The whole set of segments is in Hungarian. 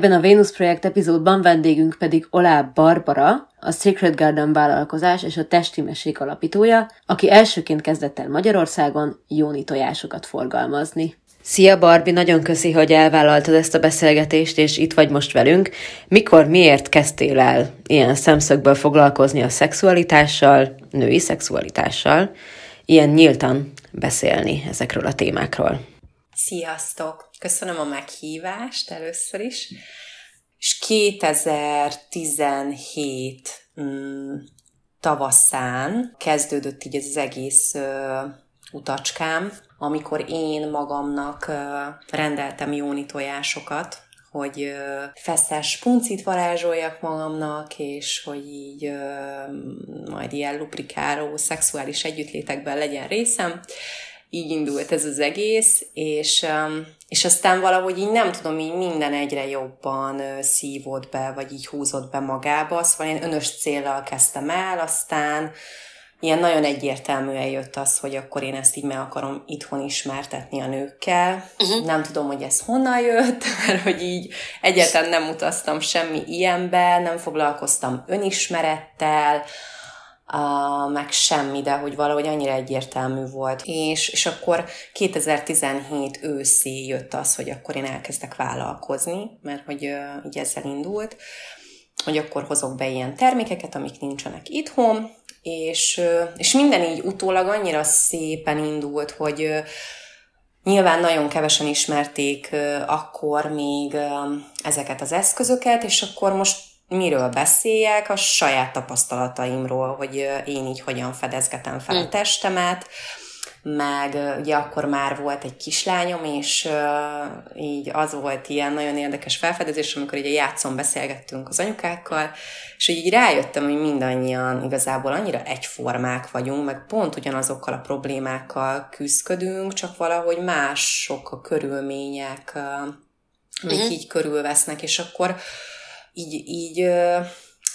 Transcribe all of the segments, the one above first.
Ebben a Venus Projekt epizódban vendégünk pedig Olá Barbara, a Secret Garden vállalkozás és a Testi Mesék alapítója, aki elsőként kezdett el Magyarországon jóni tojásokat forgalmazni. Szia Barbi, nagyon köszi, hogy elvállaltad ezt a beszélgetést, és itt vagy most velünk. Mikor, miért kezdtél el ilyen szemszögből foglalkozni a szexualitással, női szexualitással, ilyen nyíltan beszélni ezekről a témákról? Sziasztok! Köszönöm a meghívást először is. És 2017 mm, tavaszán kezdődött így az egész ö, utacskám, amikor én magamnak ö, rendeltem jóni tojásokat, hogy ö, feszes puncit varázsoljak magamnak, és hogy így ö, majd ilyen lubrikáló szexuális együttlétekben legyen részem így indult ez az egész, és, és aztán valahogy így nem tudom, így minden egyre jobban szívott be, vagy így húzott be magába, szóval én önös célral kezdtem el, aztán ilyen nagyon egyértelműen jött az, hogy akkor én ezt így meg akarom itthon ismertetni a nőkkel. Uh-huh. Nem tudom, hogy ez honnan jött, mert hogy így egyáltalán nem utaztam semmi ilyenbe, nem foglalkoztam önismerettel, uh, meg semmi, de hogy valahogy annyira egyértelmű volt. És, és akkor 2017 őszi jött az, hogy akkor én elkezdek vállalkozni, mert hogy uh, így ezzel indult, hogy akkor hozok be ilyen termékeket, amik nincsenek itthon, és, és minden így utólag annyira szépen indult, hogy Nyilván nagyon kevesen ismerték akkor még ezeket az eszközöket, és akkor most miről beszéljek, a saját tapasztalataimról, hogy én így hogyan fedezgetem fel a hm. testemet, meg ugye akkor már volt egy kislányom, és uh, így az volt ilyen nagyon érdekes felfedezés, amikor ugye játszom beszélgettünk az anyukákkal, és így rájöttem, hogy mindannyian igazából annyira egyformák vagyunk, meg pont ugyanazokkal a problémákkal küzdködünk, csak valahogy mások a körülmények, uh, amik uh-huh. így körülvesznek, és akkor így, így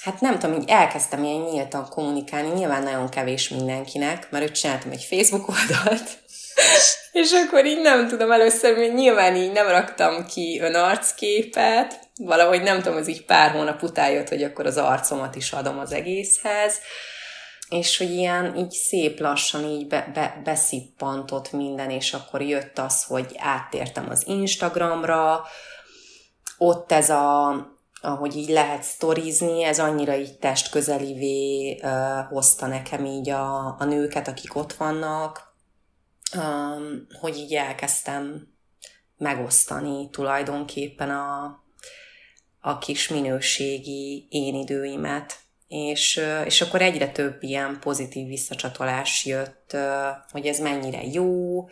hát nem tudom, így elkezdtem ilyen nyíltan kommunikálni, nyilván nagyon kevés mindenkinek, mert őt csináltam egy Facebook oldalt, és akkor így nem tudom, először még nyilván így nem raktam ki önarcképet, valahogy nem tudom, az így pár hónap után jött, hogy akkor az arcomat is adom az egészhez, és hogy ilyen így szép lassan így be, be, beszippantott minden, és akkor jött az, hogy áttértem az Instagramra, ott ez a ahogy így lehet sztorizni, ez annyira így testközelivé uh, hozta nekem így a, a nőket, akik ott vannak, um, hogy így elkezdtem megosztani tulajdonképpen a, a kis minőségi én időimet. És, és akkor egyre több ilyen pozitív visszacsatolás jött, hogy ez mennyire jó,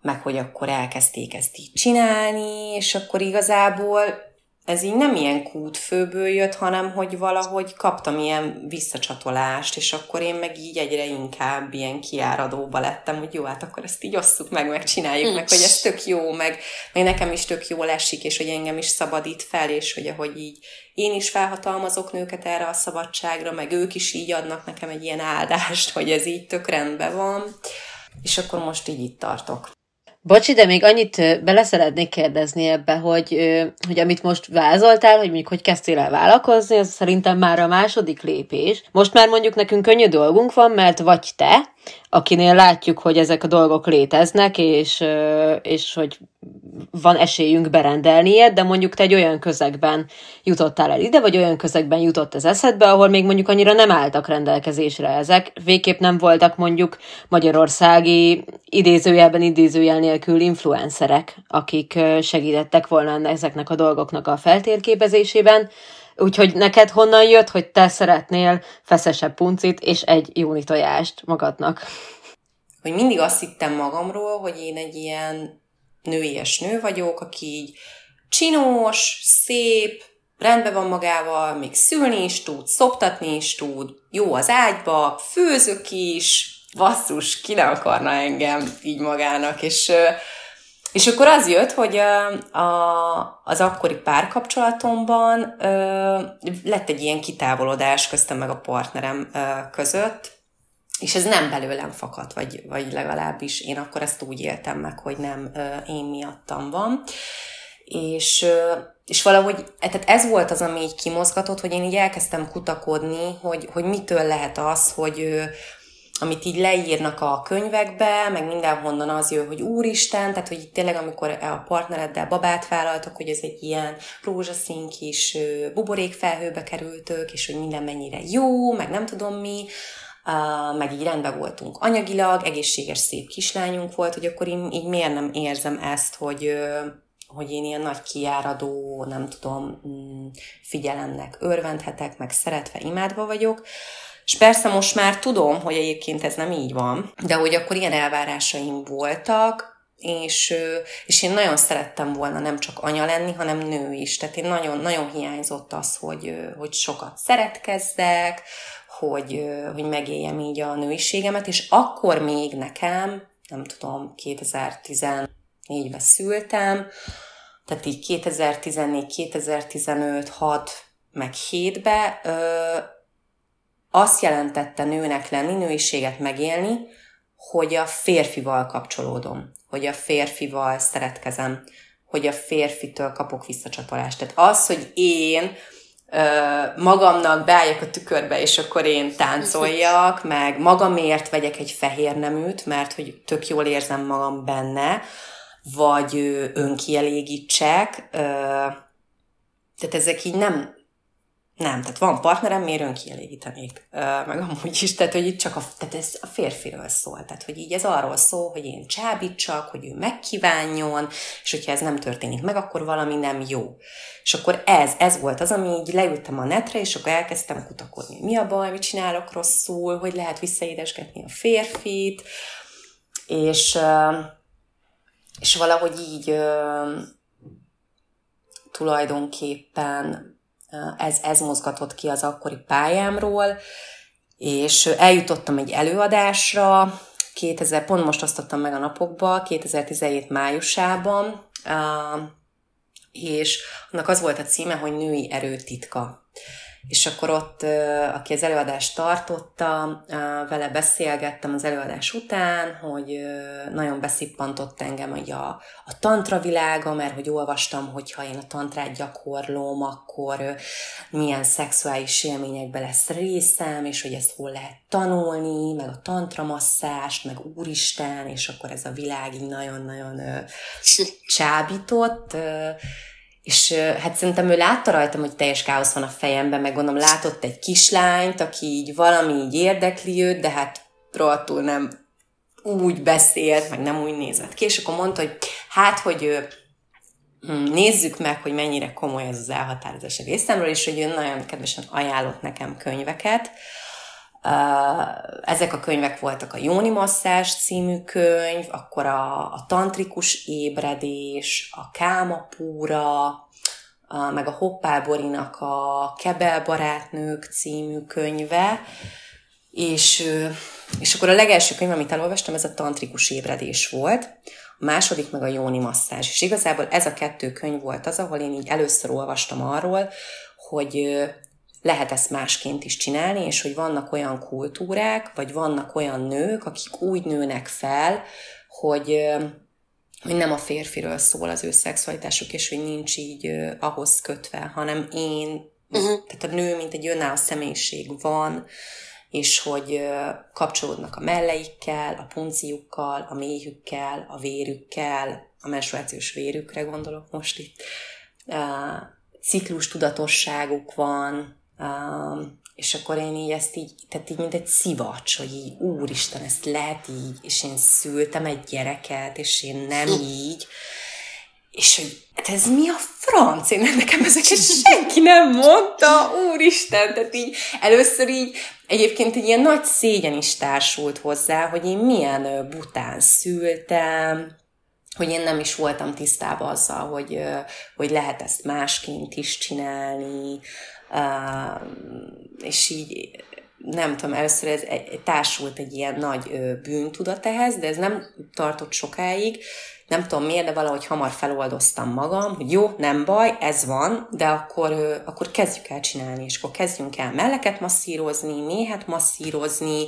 meg hogy akkor elkezdték ezt így csinálni, és akkor igazából ez így nem ilyen kútfőből jött, hanem hogy valahogy kaptam ilyen visszacsatolást, és akkor én meg így egyre inkább ilyen kiáradóba lettem, hogy jó, hát akkor ezt így osszuk meg, meg csináljuk meg, hogy ez tök jó, meg, meg nekem is tök jó esik, és hogy engem is szabadít fel, és hogy ahogy így én is felhatalmazok nőket erre a szabadságra, meg ők is így adnak nekem egy ilyen áldást, hogy ez így tök rendben van, és akkor most így itt tartok. Bocsi, de még annyit bele szeretnék kérdezni ebbe, hogy, hogy amit most vázoltál, hogy mondjuk hogy kezdtél el vállalkozni, az szerintem már a második lépés. Most már mondjuk nekünk könnyű dolgunk van, mert vagy te, akinél látjuk, hogy ezek a dolgok léteznek, és, és hogy van esélyünk berendelni ilyet, de mondjuk te egy olyan közegben jutottál el ide, vagy olyan közegben jutott az eszedbe, ahol még mondjuk annyira nem álltak rendelkezésre ezek, végképp nem voltak mondjuk magyarországi idézőjelben idézőjel nélkül influencerek, akik segítettek volna ezeknek a dolgoknak a feltérképezésében, Úgyhogy neked honnan jött, hogy te szeretnél feszesebb puncit és egy jóni tojást magadnak? Hogy mindig azt hittem magamról, hogy én egy ilyen nőies nő vagyok, aki így csinos, szép, rendben van magával, még szülni is tud, szoptatni is tud, jó az ágyba, főzök is, basszus, ki ne akarna engem így magának, és, és akkor az jött, hogy a, a, az akkori párkapcsolatomban ö, lett egy ilyen kitávolodás köztem meg a partnerem ö, között, és ez nem belőlem fakadt, vagy, vagy legalábbis én akkor ezt úgy éltem meg, hogy nem ö, én miattam van. És, ö, és valahogy, tehát ez volt az, ami így kimozgatott, hogy én így elkezdtem kutakodni, hogy, hogy mitől lehet az, hogy, amit így leírnak a könyvekbe, meg mindenhonnan az jön, hogy úristen, tehát hogy tényleg amikor a partnereddel babát vállaltok, hogy ez egy ilyen rózsaszín kis buborékfelhőbe kerültök, és hogy minden mennyire jó, meg nem tudom mi, meg így rendben voltunk anyagilag, egészséges, szép kislányunk volt, hogy akkor én így miért nem érzem ezt, hogy, hogy én ilyen nagy kiáradó, nem tudom, mm, figyelemnek örvendhetek, meg szeretve, imádva vagyok. És persze most már tudom, hogy egyébként ez nem így van, de hogy akkor ilyen elvárásaim voltak, és, és én nagyon szerettem volna nem csak anya lenni, hanem nő is. Tehát én nagyon, nagyon hiányzott az, hogy, hogy sokat szeretkezzek, hogy, hogy megéljem így a nőiségemet, és akkor még nekem, nem tudom, 2014-ben szültem, tehát így 2014, 2015, 6, meg 7-be azt jelentette nőnek lenni, nőiséget megélni, hogy a férfival kapcsolódom, hogy a férfival szeretkezem, hogy a férfitől kapok visszacsatolást. Tehát az, hogy én ö, magamnak beálljak a tükörbe, és akkor én táncoljak, meg magamért vegyek egy fehér neműt, mert hogy tök jól érzem magam benne, vagy önkielégítsek, ö, tehát ezek így nem, nem, tehát van partnerem, miért önkielégítenék, meg amúgy is, tehát hogy itt csak a, tehát ez a férfiről szól, tehát hogy így ez arról szól, hogy én csábítsak, hogy ő megkívánjon, és hogyha ez nem történik meg, akkor valami nem jó. És akkor ez, ez volt az, ami így leültem a netre, és akkor elkezdtem kutakodni, mi a baj, mit csinálok rosszul, hogy lehet visszaédesgetni a férfit, és, és valahogy így tulajdonképpen ez, ez mozgatott ki az akkori pályámról, és eljutottam egy előadásra, 2000, pont most osztottam meg a napokba, 2017 májusában, és annak az volt a címe, hogy Női erőtitka és akkor ott, aki az előadást tartotta, vele beszélgettem az előadás után, hogy nagyon beszippantott engem hogy a, a tantra világa, mert hogy olvastam, hogy ha én a tantrát gyakorlom, akkor milyen szexuális élményekbe lesz részem, és hogy ezt hol lehet tanulni, meg a tantra masszást, meg úristen, és akkor ez a világ így nagyon-nagyon csábított, és hát szerintem ő látta rajtam, hogy teljes káosz van a fejemben, meg gondolom látott egy kislányt, aki így valami így érdekli őt, de hát rohadtul nem úgy beszélt, meg nem úgy nézett ki, és akkor mondta, hogy hát, hogy hm, nézzük meg, hogy mennyire komoly ez az elhatározás a részemről, és hogy ő nagyon kedvesen ajánlott nekem könyveket. Ezek a könyvek voltak a Jóni Masszás című könyv, akkor a, a Tantrikus ébredés, a Kámapúra, a, meg a Hoppál Borinak a Kebel barátnők című könyve, és, és akkor a legelső könyv, amit elolvastam, ez a Tantrikus ébredés volt, a második meg a Jóni Masszás. És igazából ez a kettő könyv volt az, ahol én így először olvastam arról, hogy lehet ezt másként is csinálni, és hogy vannak olyan kultúrák, vagy vannak olyan nők, akik úgy nőnek fel, hogy, hogy nem a férfiről szól az ő szexualitásuk, és hogy nincs így ahhoz kötve, hanem én, uh-huh. tehát a nő, mint egy önálló személyiség van, és hogy kapcsolódnak a melleikkel, a punciukkal, a méhükkel, a vérükkel, a menstruációs vérükre gondolok most itt, ciklus tudatosságuk van, Um, és akkor én így ezt így, tehát így mint egy szivacs, hogy így, úristen, ezt lehet így, és én szültem egy gyereket, és én nem így. és hogy hát ez mi a franc? Én nekem ezeket senki nem mondta, úristen, tehát így először így Egyébként egy ilyen nagy szégyen is társult hozzá, hogy én milyen bután szültem, hogy én nem is voltam tisztában azzal, hogy, hogy lehet ezt másként is csinálni, és így nem tudom, először ez társult egy ilyen nagy bűntudat ehhez, de ez nem tartott sokáig, nem tudom miért, de valahogy hamar feloldoztam magam, hogy jó, nem baj, ez van, de akkor, akkor kezdjük el csinálni, és akkor kezdjünk el melleket masszírozni, méhet masszírozni,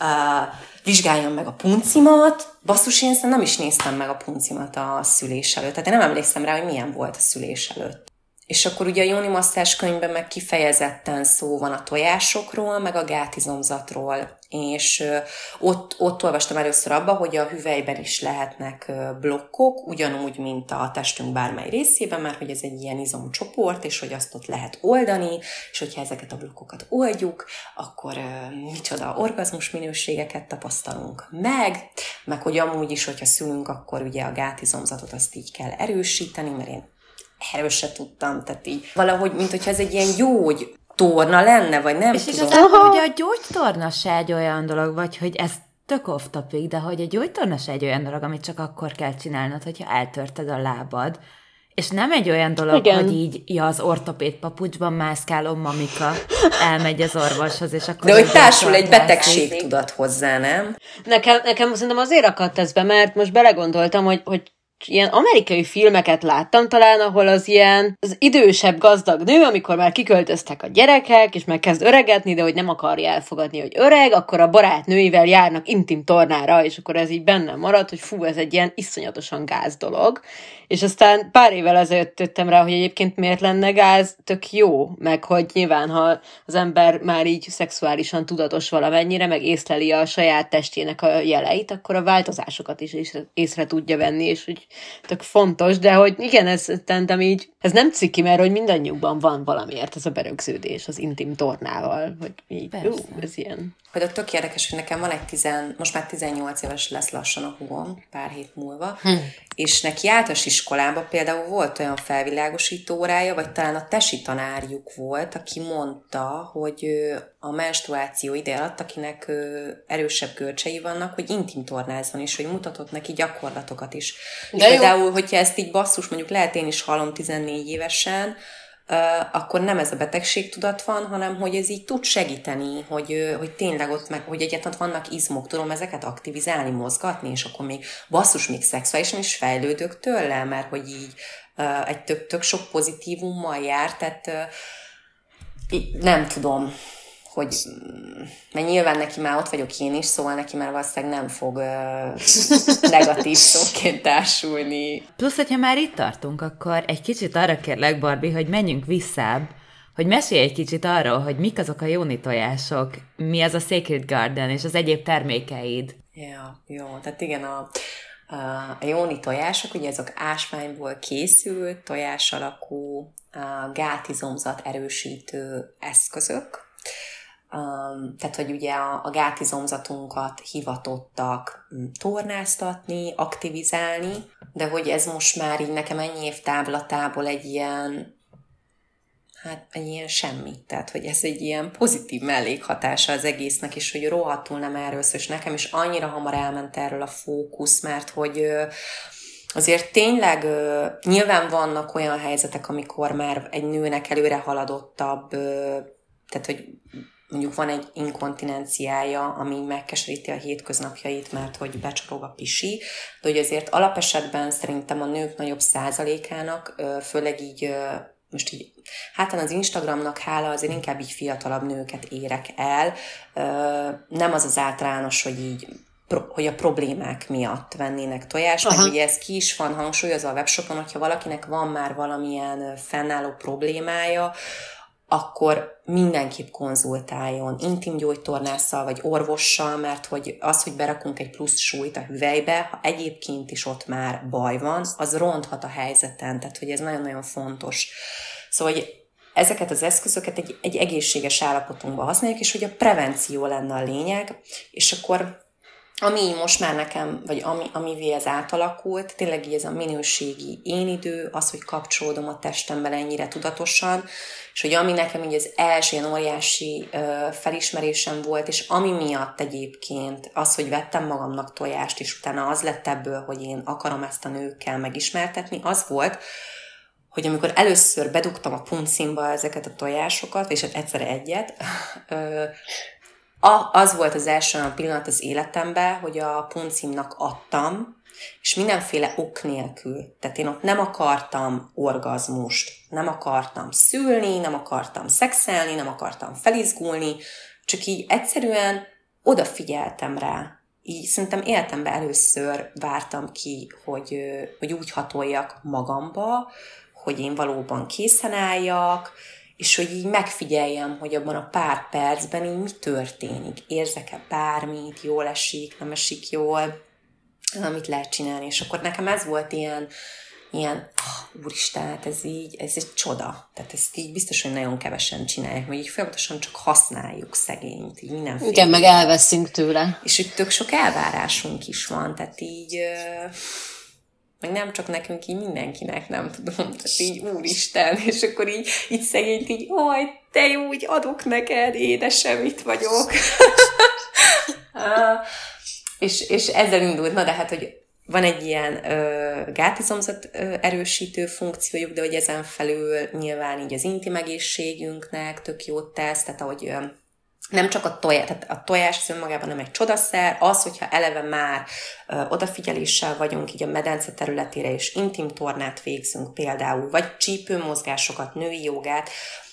uh, vizsgáljam meg a puncimat. Basszus, én nem is néztem meg a puncimat a szülés előtt, tehát én nem emlékszem rá, hogy milyen volt a szülés előtt. És akkor ugye a Jóni Masszás könyvben meg kifejezetten szó van a tojásokról, meg a gátizomzatról, és ott, ott olvastam először abba, hogy a hüvelyben is lehetnek blokkok, ugyanúgy, mint a testünk bármely részében, mert hogy ez egy ilyen izomcsoport, és hogy azt ott lehet oldani, és hogyha ezeket a blokkokat oldjuk, akkor micsoda orgazmus minőségeket tapasztalunk meg, meg hogy amúgy is, hogyha szülünk, akkor ugye a gátizomzatot azt így kell erősíteni, mert én erről se tudtam, tehát így valahogy, mint hogyha ez egy ilyen gyógy torna lenne, vagy nem És tudom. igazából hogy a gyógytorna se egy olyan dolog, vagy hogy ez tök off topic, de hogy a gyógytorna se egy olyan dolog, amit csak akkor kell csinálnod, hogyha eltörted a lábad. És nem egy olyan dolog, Igen. hogy így, ja, az ortopéd papucsban mászkáló mamika elmegy az orvoshoz, és akkor... De hogy társul egy betegség tudat hozzá, nem? Nekem, nekem szerintem azért akadt ez be, mert most belegondoltam, hogy, hogy ilyen amerikai filmeket láttam talán, ahol az ilyen az idősebb gazdag nő, amikor már kiköltöztek a gyerekek, és meg kezd öregetni, de hogy nem akarja elfogadni, hogy öreg, akkor a barátnőivel járnak intim tornára, és akkor ez így bennem marad, hogy fú, ez egy ilyen iszonyatosan gáz dolog. És aztán pár évvel ezelőtt jöttem rá, hogy egyébként miért lenne gáz, tök jó, meg hogy nyilván, ha az ember már így szexuálisan tudatos valamennyire, meg észleli a saját testének a jeleit, akkor a változásokat is észre, észre tudja venni, és hogy tök fontos, de hogy igen, ez tentem így, ez nem ciki, mert hogy mindannyiukban van valamiért ez a berögződés az intim tornával, hogy így, jó, ez ilyen. Hogy ott tök érdekes, hogy nekem van egy tizen, most már 18 éves lesz lassan a hugom, pár hét múlva, hm. És neki általános iskolában például volt olyan felvilágosító órája, vagy talán a tesi tanárjuk volt, aki mondta, hogy a menstruáció ide alatt, akinek erősebb görcsei vannak, hogy intim tornázzon is, hogy mutatott neki gyakorlatokat is. De és például, hogyha ezt így basszus, mondjuk lehet én is hallom 14 évesen, akkor nem ez a betegségtudat van, hanem hogy ez így tud segíteni, hogy, hogy tényleg ott meg, hogy egyáltalán vannak izmok, tudom ezeket aktivizálni, mozgatni, és akkor még basszus, még szexuálisan is fejlődök tőle, mert hogy így egy tök, tök sok pozitívummal jár, tehát nem tudom, hogy mert nyilván neki már ott vagyok én is, szóval neki már valószínűleg nem fog uh, negatív szóként társulni. Plusz, hogyha már itt tartunk, akkor egy kicsit arra kérlek, Barbie, hogy menjünk visszább, hogy mesélj egy kicsit arról, hogy mik azok a jóni tojások, mi az a Sacred Garden és az egyéb termékeid. Ja, jó, tehát igen, a, a jóni tojások, ugye azok ásványból készült, tojás alakú, gátizomzat erősítő eszközök, Um, tehát, hogy ugye a, a gátizomzatunkat hivatottak mm, tornáztatni, aktivizálni, de hogy ez most már így nekem ennyi év táblatából egy ilyen, hát egy ilyen semmi. Tehát, hogy ez egy ilyen pozitív mellékhatása az egésznek, és hogy rohadtul nem erről szó, és nekem is annyira hamar elment erről a fókusz, mert hogy Azért tényleg nyilván vannak olyan helyzetek, amikor már egy nőnek előre haladottabb, tehát hogy mondjuk van egy inkontinenciája, ami megkeseríti a hétköznapjait, mert hogy becsorog a pisi, de hogy azért alapesetben szerintem a nők nagyobb százalékának, főleg így most így, hát az Instagramnak hála azért inkább így fiatalabb nőket érek el. Nem az az általános, hogy így hogy a problémák miatt vennének tojást, Aha. meg ugye ez ki is van hangsúlyozva a webshopon, hogyha valakinek van már valamilyen fennálló problémája, akkor mindenképp konzultáljon intim gyógytornásszal vagy orvossal, mert hogy az, hogy berakunk egy plusz súlyt a hüvelybe, ha egyébként is ott már baj van, az ronthat a helyzeten, tehát hogy ez nagyon-nagyon fontos. Szóval, hogy ezeket az eszközöket egy, egy egészséges állapotunkban használjuk, és hogy a prevenció lenne a lényeg, és akkor ami most már nekem, vagy ami, amivé ez átalakult, tényleg így ez a minőségi én idő, az, hogy kapcsolódom a testemben ennyire tudatosan, és hogy ami nekem így az első ilyen óriási ö, felismerésem volt, és ami miatt egyébként az, hogy vettem magamnak tojást, és utána az lett ebből, hogy én akarom ezt a nőkkel megismertetni, az volt, hogy amikor először bedugtam a puncimba ezeket a tojásokat, és egyszer egyet, ö, a, az volt az első olyan pillanat az életemben, hogy a puncimnak adtam, és mindenféle ok nélkül. Tehát én ott nem akartam orgazmust, nem akartam szülni, nem akartam szexelni, nem akartam felizgulni, csak így egyszerűen odafigyeltem rá. Így szerintem életemben először vártam ki, hogy, hogy úgy hatoljak magamba, hogy én valóban készen álljak, és hogy így megfigyeljem, hogy abban a pár percben így mi történik. Érzek-e bármit, jól esik, nem esik jól, amit lehet csinálni. És akkor nekem ez volt ilyen, ilyen, oh, úristen, hát ez így, ez egy csoda. Tehát ezt így biztos, hogy nagyon kevesen csinálják, mert így folyamatosan csak használjuk szegényt, így mindenféle. Igen, meg elveszünk tőle. És hogy tök sok elvárásunk is van, tehát így meg nem csak nekünk, így mindenkinek, nem tudom, tehát így úristen, és akkor így, így szegényt így, oj, te jó, úgy adok neked, édesem, itt vagyok. és, és ezzel indult, na de hát, hogy van egy ilyen ö, gátizomzat ö, erősítő funkciójuk, de hogy ezen felül nyilván így az intim egészségünknek tök jót tesz, tehát ahogy ö, nem csak a tojás, tehát a tojás az önmagában nem egy csodaszer, az, hogyha eleve már ö, odafigyeléssel vagyunk így a medence területére, és intim tornát végzünk például, vagy csípőmozgásokat, női jogát,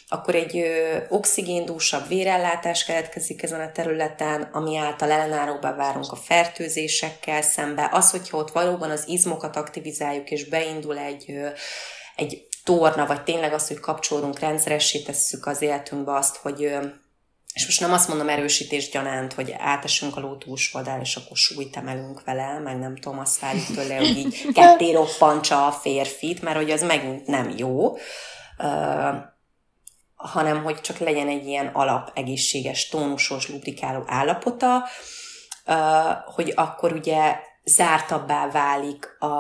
akkor egy ö, oxigéndúsabb vérellátás keletkezik ezen a területen, ami által ellenáróba várunk a fertőzésekkel szembe. Az, hogyha ott valóban az izmokat aktivizáljuk, és beindul egy, ö, egy torna, vagy tényleg az, hogy kapcsolódunk, rendszeressé tesszük az életünkbe azt, hogy és most nem azt mondom erősítés gyanánt, hogy átesünk a ló túlsóldál, és akkor súlyt emelünk vele, meg nem tudom, azt várjuk tőle, hogy így ketté roppantsa a férfit, mert hogy az megint nem jó, uh, hanem hogy csak legyen egy ilyen alap egészséges, tónusos, lubrikáló állapota, uh, hogy akkor ugye zártabbá válik a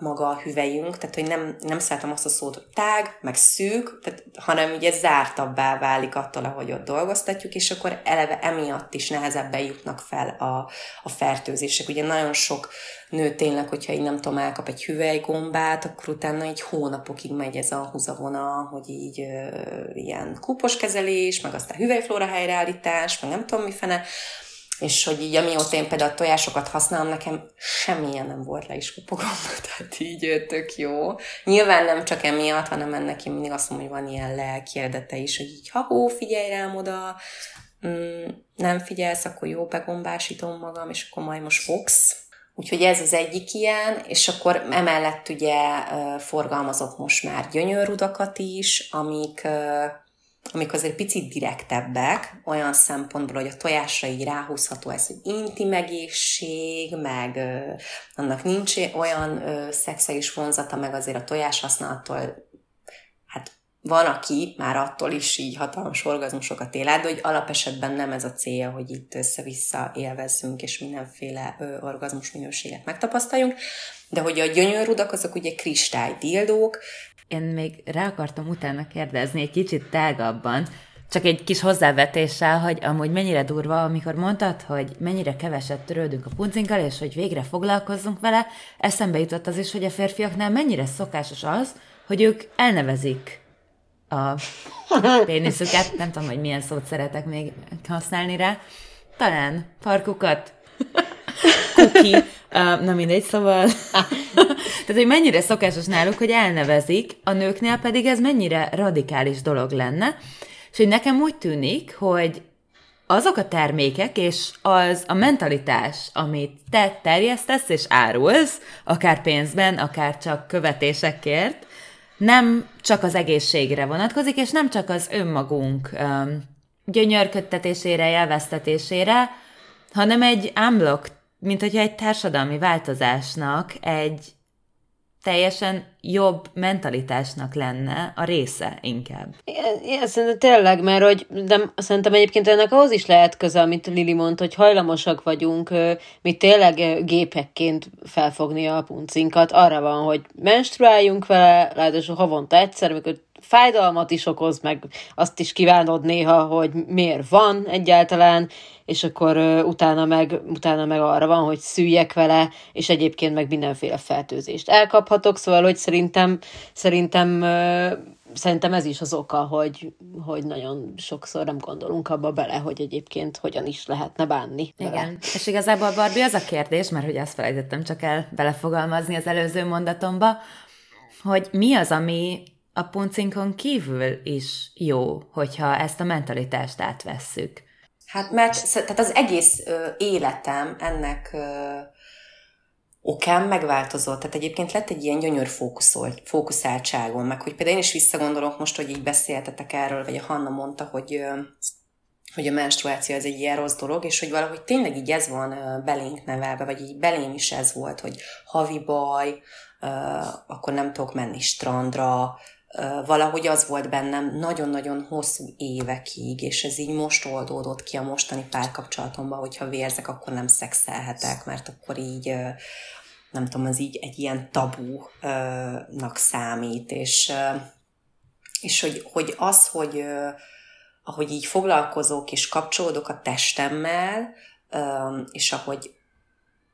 maga a hüvelyünk, tehát hogy nem, nem szeretem azt a szót, hogy tág, meg szűk, tehát, hanem ugye zártabbá válik attól, ahogy ott dolgoztatjuk, és akkor eleve emiatt is nehezebben jutnak fel a, a fertőzések. Ugye nagyon sok nő tényleg, hogyha így nem tudom, elkap egy hüvelygombát, akkor utána egy hónapokig megy ez a húzavona, hogy így ö, ilyen kúposkezelés, meg aztán hüvelyflóra helyreállítás, meg nem tudom mi fene, és hogy így amióta én például a tojásokat használom, nekem semmilyen nem volt le is kopogom, tehát így tök jó. Nyilván nem csak emiatt, hanem ennek én mindig azt mondom, hogy van ilyen lelki eredete is, hogy így ha hó, figyelj rám oda, mm, nem figyelsz, akkor jó, begombásítom magam, és akkor majd most fogsz. Úgyhogy ez az egyik ilyen, és akkor emellett ugye forgalmazok most már gyönyörrudakat is, amik amik azért picit direktebbek, olyan szempontból, hogy a tojásra így ráhúzható ez, hogy intim egészség, meg ö, annak nincs olyan ö, szexuális vonzata, meg azért a tojás használattól, van, aki már attól is így hatalmas orgazmusokat él át, de hogy alapesetben nem ez a célja, hogy itt össze-vissza élvezzünk, és mindenféle ö, orgazmus minőséget megtapasztaljunk, de hogy a gyönyörrudak azok ugye kristály dildók, én még rá akartam utána kérdezni egy kicsit tágabban, csak egy kis hozzávetéssel, hogy amúgy mennyire durva, amikor mondtad, hogy mennyire keveset törődünk a puncinkkal, és hogy végre foglalkozzunk vele, eszembe jutott az is, hogy a férfiaknál mennyire szokásos az, hogy ők elnevezik a péniszüket, nem tudom, hogy milyen szót szeretek még használni rá, talán parkukat, kuki, uh, na mindegy, szóval. Tehát, hogy mennyire szokásos náluk, hogy elnevezik, a nőknél pedig ez mennyire radikális dolog lenne. És hogy nekem úgy tűnik, hogy azok a termékek és az a mentalitás, amit te terjesztesz és árulsz, akár pénzben, akár csak követésekért, nem csak az egészségre vonatkozik, és nem csak az önmagunk um, gyönyörködtetésére, jelvesztetésére, hanem egy unblock, mint hogyha egy társadalmi változásnak egy teljesen jobb mentalitásnak lenne a része inkább. Igen, szerintem tényleg, mert hogy, de szerintem egyébként ennek ahhoz is lehet köze, amit Lili mondta, hogy hajlamosak vagyunk mi tényleg gépekként felfogni a puncinkat. Arra van, hogy menstruáljunk vele, ráadásul havonta egyszer, amikor fájdalmat is okoz, meg azt is kívánod néha, hogy miért van egyáltalán, és akkor utána, meg, utána meg arra van, hogy szüljek vele, és egyébként meg mindenféle fertőzést elkaphatok, szóval, hogy szerintem, szerintem szerintem ez is az oka, hogy, hogy nagyon sokszor nem gondolunk abba bele, hogy egyébként hogyan is lehetne bánni. Vele. Igen, és igazából Barbie az a kérdés, mert hogy ezt felejtettem csak el belefogalmazni az előző mondatomba, hogy mi az, ami a puncinkon kívül is jó, hogyha ezt a mentalitást átvesszük. Hát mert tehát az egész ö, életem ennek ö, okán megváltozott. Tehát egyébként lett egy ilyen gyönyör fókuszáltságom, meg hogy például én is visszagondolok most, hogy így beszéltetek erről, vagy a Hanna mondta, hogy ö, hogy a menstruáció az egy ilyen rossz dolog, és hogy valahogy tényleg így ez van belénk nevelve, vagy így belém is ez volt, hogy havi baj, akkor nem tudok menni strandra, valahogy az volt bennem nagyon-nagyon hosszú évekig, és ez így most oldódott ki a mostani párkapcsolatomban, hogyha vérzek, akkor nem szexelhetek, mert akkor így nem tudom, az így egy ilyen tabúnak számít, és, és hogy, hogy az, hogy ahogy így foglalkozok és kapcsolódok a testemmel, és ahogy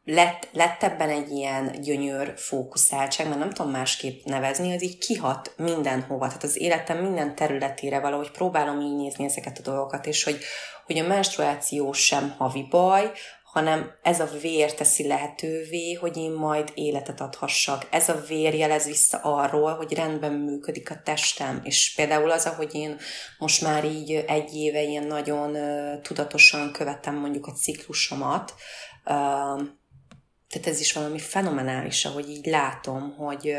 lett, lett ebben egy ilyen gyönyör fókuszáltság, mert nem tudom másképp nevezni, az így kihat mindenhova, tehát az életem minden területére valahogy próbálom így nézni ezeket a dolgokat, és hogy, hogy a menstruáció sem havi baj, hanem ez a vér teszi lehetővé, hogy én majd életet adhassak. Ez a vér jelez vissza arról, hogy rendben működik a testem. És például az, ahogy én most már így egy éve ilyen nagyon tudatosan követem mondjuk a ciklusomat, tehát ez is valami fenomenális, ahogy így látom, hogy,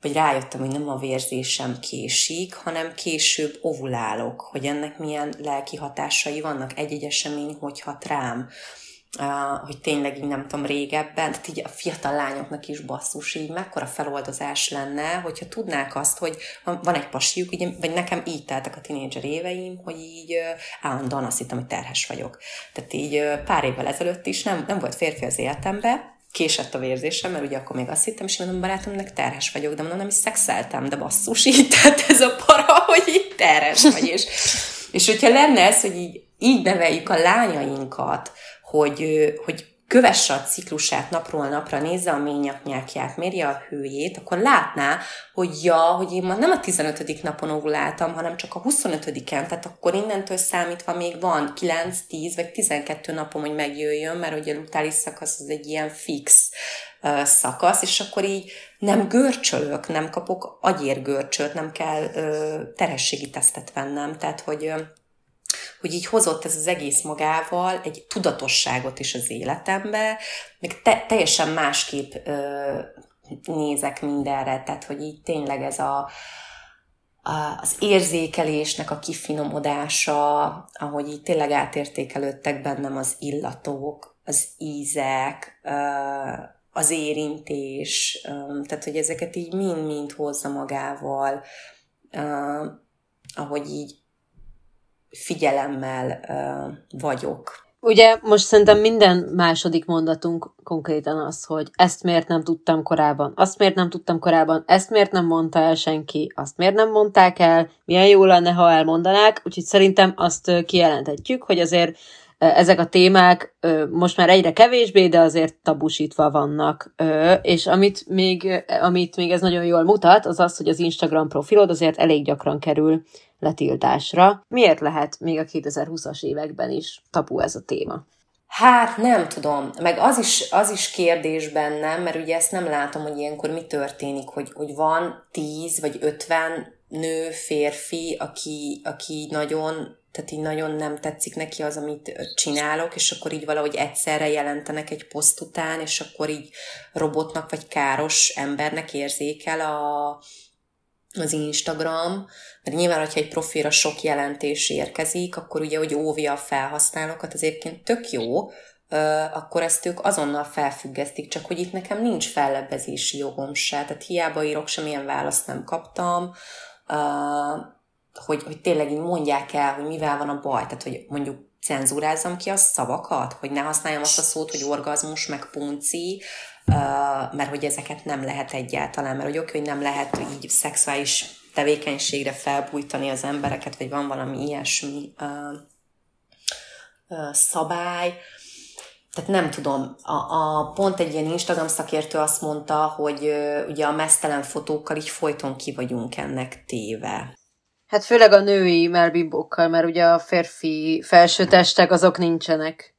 vagy rájöttem, hogy nem a vérzésem késik, hanem később ovulálok, hogy ennek milyen lelki hatásai vannak, egy-egy esemény hogy hat rám, hogy tényleg így nem tudom régebben, tehát így a fiatal lányoknak is basszus, így mekkora feloldozás lenne, hogyha tudnák azt, hogy van egy pasiuk, ugye, vagy nekem így teltek a tinédzser éveim, hogy így állandóan azt hittem, hogy terhes vagyok. Tehát így pár évvel ezelőtt is nem, nem volt férfi az életembe, késett a vérzésem, mert ugye akkor még azt hittem, és mondom, barátomnak terhes vagyok, de mondom, nem is szexeltem, de basszus, így, tehát ez a para, hogy így terhes vagy, és, és hogyha lenne ez, hogy így, így neveljük a lányainkat, hogy, hogy kövesse a ciklusát napról napra, nézze a ményaknyákját, mérje a hőjét, akkor látná, hogy ja, hogy én ma nem a 15. napon ovuláltam, hanem csak a 25-en, tehát akkor innentől számítva még van 9, 10 vagy 12 napom, hogy megjöjjön, mert ugye a lutális szakasz az egy ilyen fix uh, szakasz, és akkor így nem görcsölök, nem kapok agyérgörcsöt, nem kell uh, terhességi tesztet vennem, tehát hogy uh, hogy így hozott ez az egész magával egy tudatosságot is az életembe, meg te, teljesen másképp ö, nézek mindenre, tehát hogy így tényleg ez a, a, az érzékelésnek a kifinomodása, ahogy így tényleg átértékelődtek bennem az illatok, az ízek, az érintés, tehát hogy ezeket így mind-mind hozza magával, ahogy így figyelemmel vagyok. Ugye most szerintem minden második mondatunk konkrétan az, hogy ezt miért nem tudtam korábban, azt miért nem tudtam korábban, ezt miért nem mondta el senki, azt miért nem mondták el, milyen jó lenne, ha elmondanák, úgyhogy szerintem azt kijelenthetjük, hogy azért ezek a témák most már egyre kevésbé, de azért tabusítva vannak. És amit még, amit még ez nagyon jól mutat, az az, hogy az Instagram profilod azért elég gyakran kerül letiltásra. Miért lehet még a 2020-as években is tabu ez a téma? Hát nem tudom, meg az is, az is kérdés bennem, mert ugye ezt nem látom, hogy ilyenkor mi történik, hogy, hogy van 10 vagy 50 nő, férfi, aki, aki nagyon tehát így nagyon nem tetszik neki az, amit csinálok, és akkor így valahogy egyszerre jelentenek egy poszt után, és akkor így robotnak vagy káros embernek érzékel a, az Instagram, mert nyilván, hogyha egy profilra sok jelentés érkezik, akkor ugye, hogy óvja a felhasználókat, az egyébként tök jó, akkor ezt ők azonnal felfüggesztik, csak hogy itt nekem nincs fellebbezési jogom se, tehát hiába írok, semmilyen választ nem kaptam, hogy, hogy tényleg így mondják el, hogy mivel van a baj, tehát hogy mondjuk cenzúrázzam ki a szavakat, hogy ne használjam azt a szót, hogy orgazmus, meg punci, mert hogy ezeket nem lehet egyáltalán, mert hogy oké, hogy nem lehet így szexuális tevékenységre felbújtani az embereket, vagy van valami ilyesmi szabály, tehát nem tudom, a, a, pont egy ilyen Instagram szakértő azt mondta, hogy ugye a mesztelen fotókkal így folyton ki vagyunk ennek téve. Hát főleg a női melbimbókkal, mert ugye a férfi felsőtestek azok nincsenek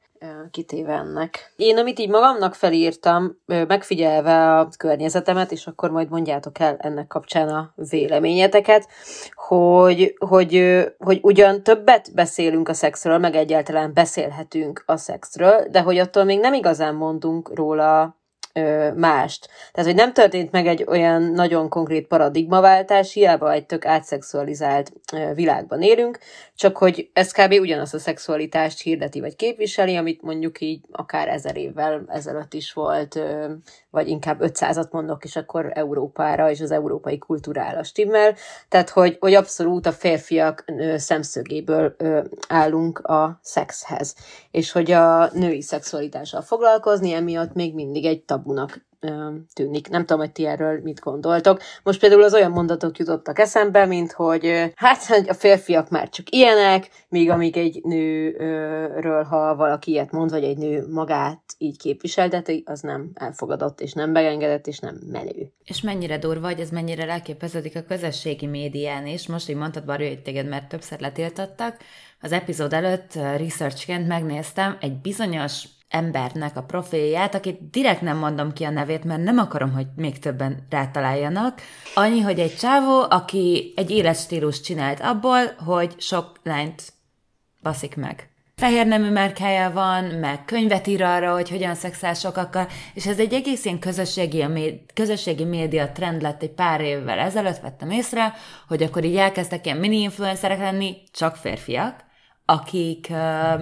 kitéve ennek. Én, amit így magamnak felírtam, megfigyelve a környezetemet, és akkor majd mondjátok el ennek kapcsán a véleményeteket, hogy, hogy, hogy ugyan többet beszélünk a szexről, meg egyáltalán beszélhetünk a szexről, de hogy attól még nem igazán mondunk róla mást. Tehát, hogy nem történt meg egy olyan nagyon konkrét paradigmaváltás, hiába egy tök átszexualizált világban élünk, csak hogy ez kb. ugyanazt a szexualitást hirdeti vagy képviseli, amit mondjuk így akár ezer évvel ezelőtt is volt, vagy inkább 500-at mondok, és akkor Európára és az európai kultúrára stimmel. Tehát, hogy, hogy abszolút a férfiak ö, szemszögéből állunk a szexhez. És hogy a női szexualitással foglalkozni, emiatt még mindig egy tabunak tűnik. Nem tudom, hogy ti erről mit gondoltok. Most például az olyan mondatok jutottak eszembe, mint hogy hát a férfiak már csak ilyenek, míg amíg egy nőről, ha valaki ilyet mond, vagy egy nő magát így képviselteti, az nem elfogadott, és nem megengedett, és nem menő. És mennyire durva, hogy ez mennyire leképeződik a közösségi médián is. Most így mondtad, Barő, hogy téged mert többször letiltottak. Az epizód előtt researchként megnéztem egy bizonyos embernek a profilját, akit direkt nem mondom ki a nevét, mert nem akarom, hogy még többen rátaláljanak. Annyi, hogy egy csávó, aki egy életstílus csinált abból, hogy sok lányt baszik meg. Fehér nemű márkája van, meg könyvet ír arra, hogy hogyan szexál sokakkal, és ez egy egész ilyen közösségi, közösségi média trend lett egy pár évvel ezelőtt, vettem észre, hogy akkor így elkezdtek ilyen mini-influencerek lenni, csak férfiak, akik uh,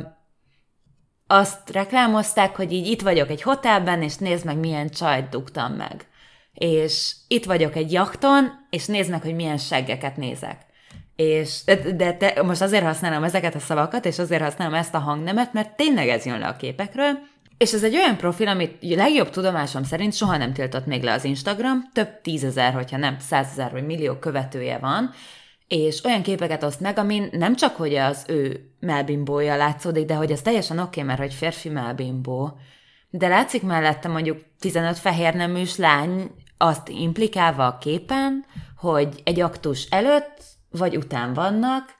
azt reklámozták, hogy így itt vagyok egy hotelben, és nézd meg, milyen csajt dugtam meg. És itt vagyok egy jakton, és nézd meg, hogy milyen seggeket nézek. És, de, te, most azért használom ezeket a szavakat, és azért használom ezt a hangnemet, mert tényleg ez jön le a képekről, és ez egy olyan profil, amit legjobb tudomásom szerint soha nem tiltott még le az Instagram, több tízezer, hogyha nem százezer vagy millió követője van, és olyan képeket oszt meg, amin nem csak, hogy az ő melbimbója látszódik, de hogy ez teljesen oké, okay, mert hogy férfi melbimbó, de látszik mellette mondjuk 15 fehér neműs lány azt implikálva a képen, hogy egy aktus előtt vagy után vannak,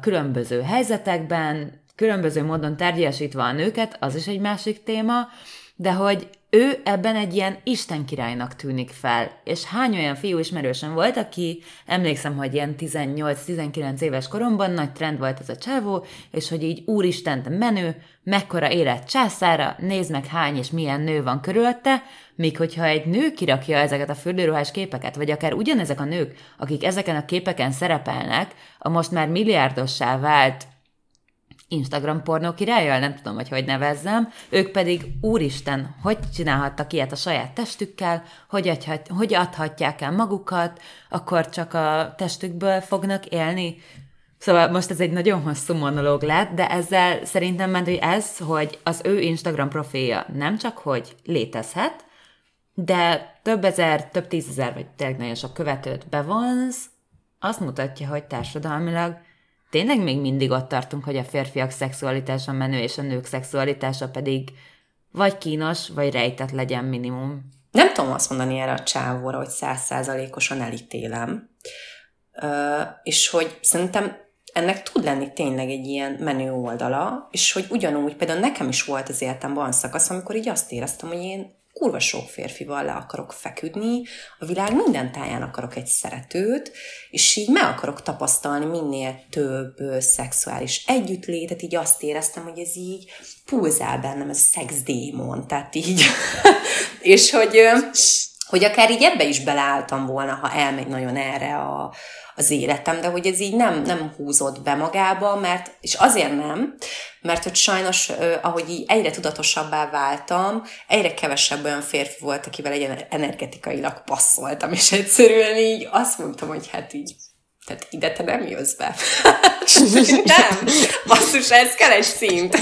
különböző helyzetekben, különböző módon tárgyasítva a nőket, az is egy másik téma, de hogy ő ebben egy ilyen Isten királynak tűnik fel. És hány olyan fiú ismerősen volt, aki emlékszem, hogy ilyen 18-19 éves koromban nagy trend volt ez a csávó, és hogy így úristen, menő, mekkora élet császára, nézd meg hány és milyen nő van körülötte, míg hogyha egy nő kirakja ezeket a fürdőruhás képeket, vagy akár ugyanezek a nők, akik ezeken a képeken szerepelnek, a most már milliárdossá vált Instagram pornó királyjal, nem tudom, hogy hogy nevezzem, ők pedig, úristen, hogy csinálhattak ilyet a saját testükkel, hogy, adhat, hogy adhatják el magukat, akkor csak a testükből fognak élni. Szóval most ez egy nagyon hosszú monológ lett, de ezzel szerintem ment, hogy ez, hogy az ő Instagram profilja nem csak, hogy létezhet, de több ezer, több tízezer, vagy tényleg nagyon sok követőt bevonz, azt mutatja, hogy társadalmilag tényleg még mindig ott tartunk, hogy a férfiak szexualitása menő, és a nők szexualitása pedig vagy kínos, vagy rejtett legyen minimum. Nem tudom azt mondani erre a csávóra, hogy százszázalékosan elítélem, és hogy szerintem ennek tud lenni tényleg egy ilyen menő oldala, és hogy ugyanúgy például nekem is volt az életemben szakasz, amikor így azt éreztem, hogy én kurva sok férfival le akarok feküdni, a világ minden táján akarok egy szeretőt, és így meg akarok tapasztalni minél több szexuális együttlétet, így azt éreztem, hogy ez így pulzál bennem, ez a szexdémon, tehát így, és hogy, hogy akár így ebbe is beleálltam volna, ha elmegy nagyon erre a, az életem, de hogy ez így nem, nem húzott be magába, mert, és azért nem, mert hogy sajnos, ahogy így egyre tudatosabbá váltam, egyre kevesebb olyan férfi volt, akivel egy energetikailag passzoltam, és egyszerűen így azt mondtam, hogy hát így tehát ide te nem jössz be. nem. Basszus, ez kell egy szint.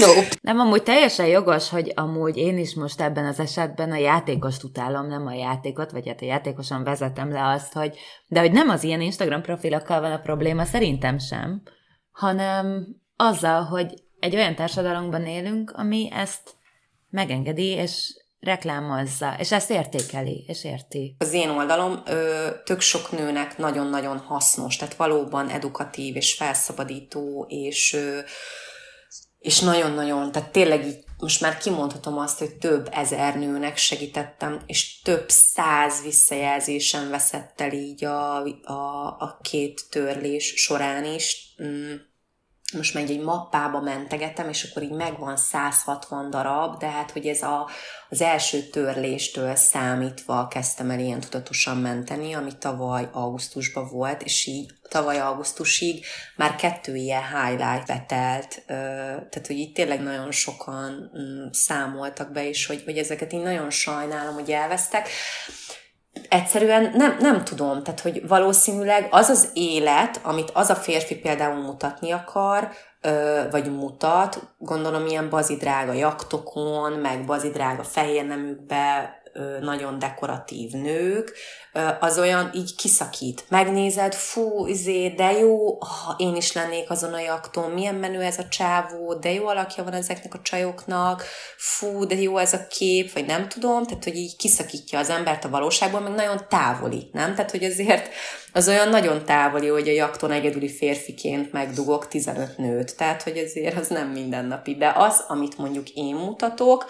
nope. Nem, amúgy teljesen jogos, hogy amúgy én is most ebben az esetben a játékost utálom, nem a játékot, vagy hát a játékosan vezetem le azt, hogy de hogy nem az ilyen Instagram profilokkal van a probléma, szerintem sem, hanem azzal, hogy egy olyan társadalomban élünk, ami ezt megengedi, és reklámozza, és ezt értékeli, és érti. Az én oldalom ö, tök sok nőnek nagyon-nagyon hasznos, tehát valóban edukatív és felszabadító, és ö, és nagyon-nagyon, tehát tényleg így most már kimondhatom azt, hogy több ezer nőnek segítettem, és több száz visszajelzésen veszett el így a, a, a két törlés során is. Mm most meg egy mappába mentegetem, és akkor így megvan 160 darab, de hát, hogy ez a, az első törléstől számítva kezdtem el ilyen tudatosan menteni, ami tavaly augusztusban volt, és így tavaly augusztusig már kettő ilyen highlight betelt, tehát, hogy itt tényleg nagyon sokan mm, számoltak be, és hogy, hogy ezeket én nagyon sajnálom, hogy elvesztek egyszerűen nem, nem tudom, tehát hogy valószínűleg az az élet, amit az a férfi például mutatni akar, vagy mutat, gondolom ilyen bazidrága jaktokon, meg bazidrága fehér nemükbe, nagyon dekoratív nők, az olyan így kiszakít. Megnézed, fú, izé, de jó, ha én is lennék azon a jakton, milyen menő ez a csávó, de jó alakja van ezeknek a csajoknak, fú, de jó ez a kép, vagy nem tudom, tehát hogy így kiszakítja az embert a valóságból, meg nagyon távoli, nem? Tehát, hogy azért az olyan nagyon távoli, hogy a jakton egyedüli férfiként megdugok 15 nőt, tehát, hogy azért az nem mindennapi, de az, amit mondjuk én mutatok,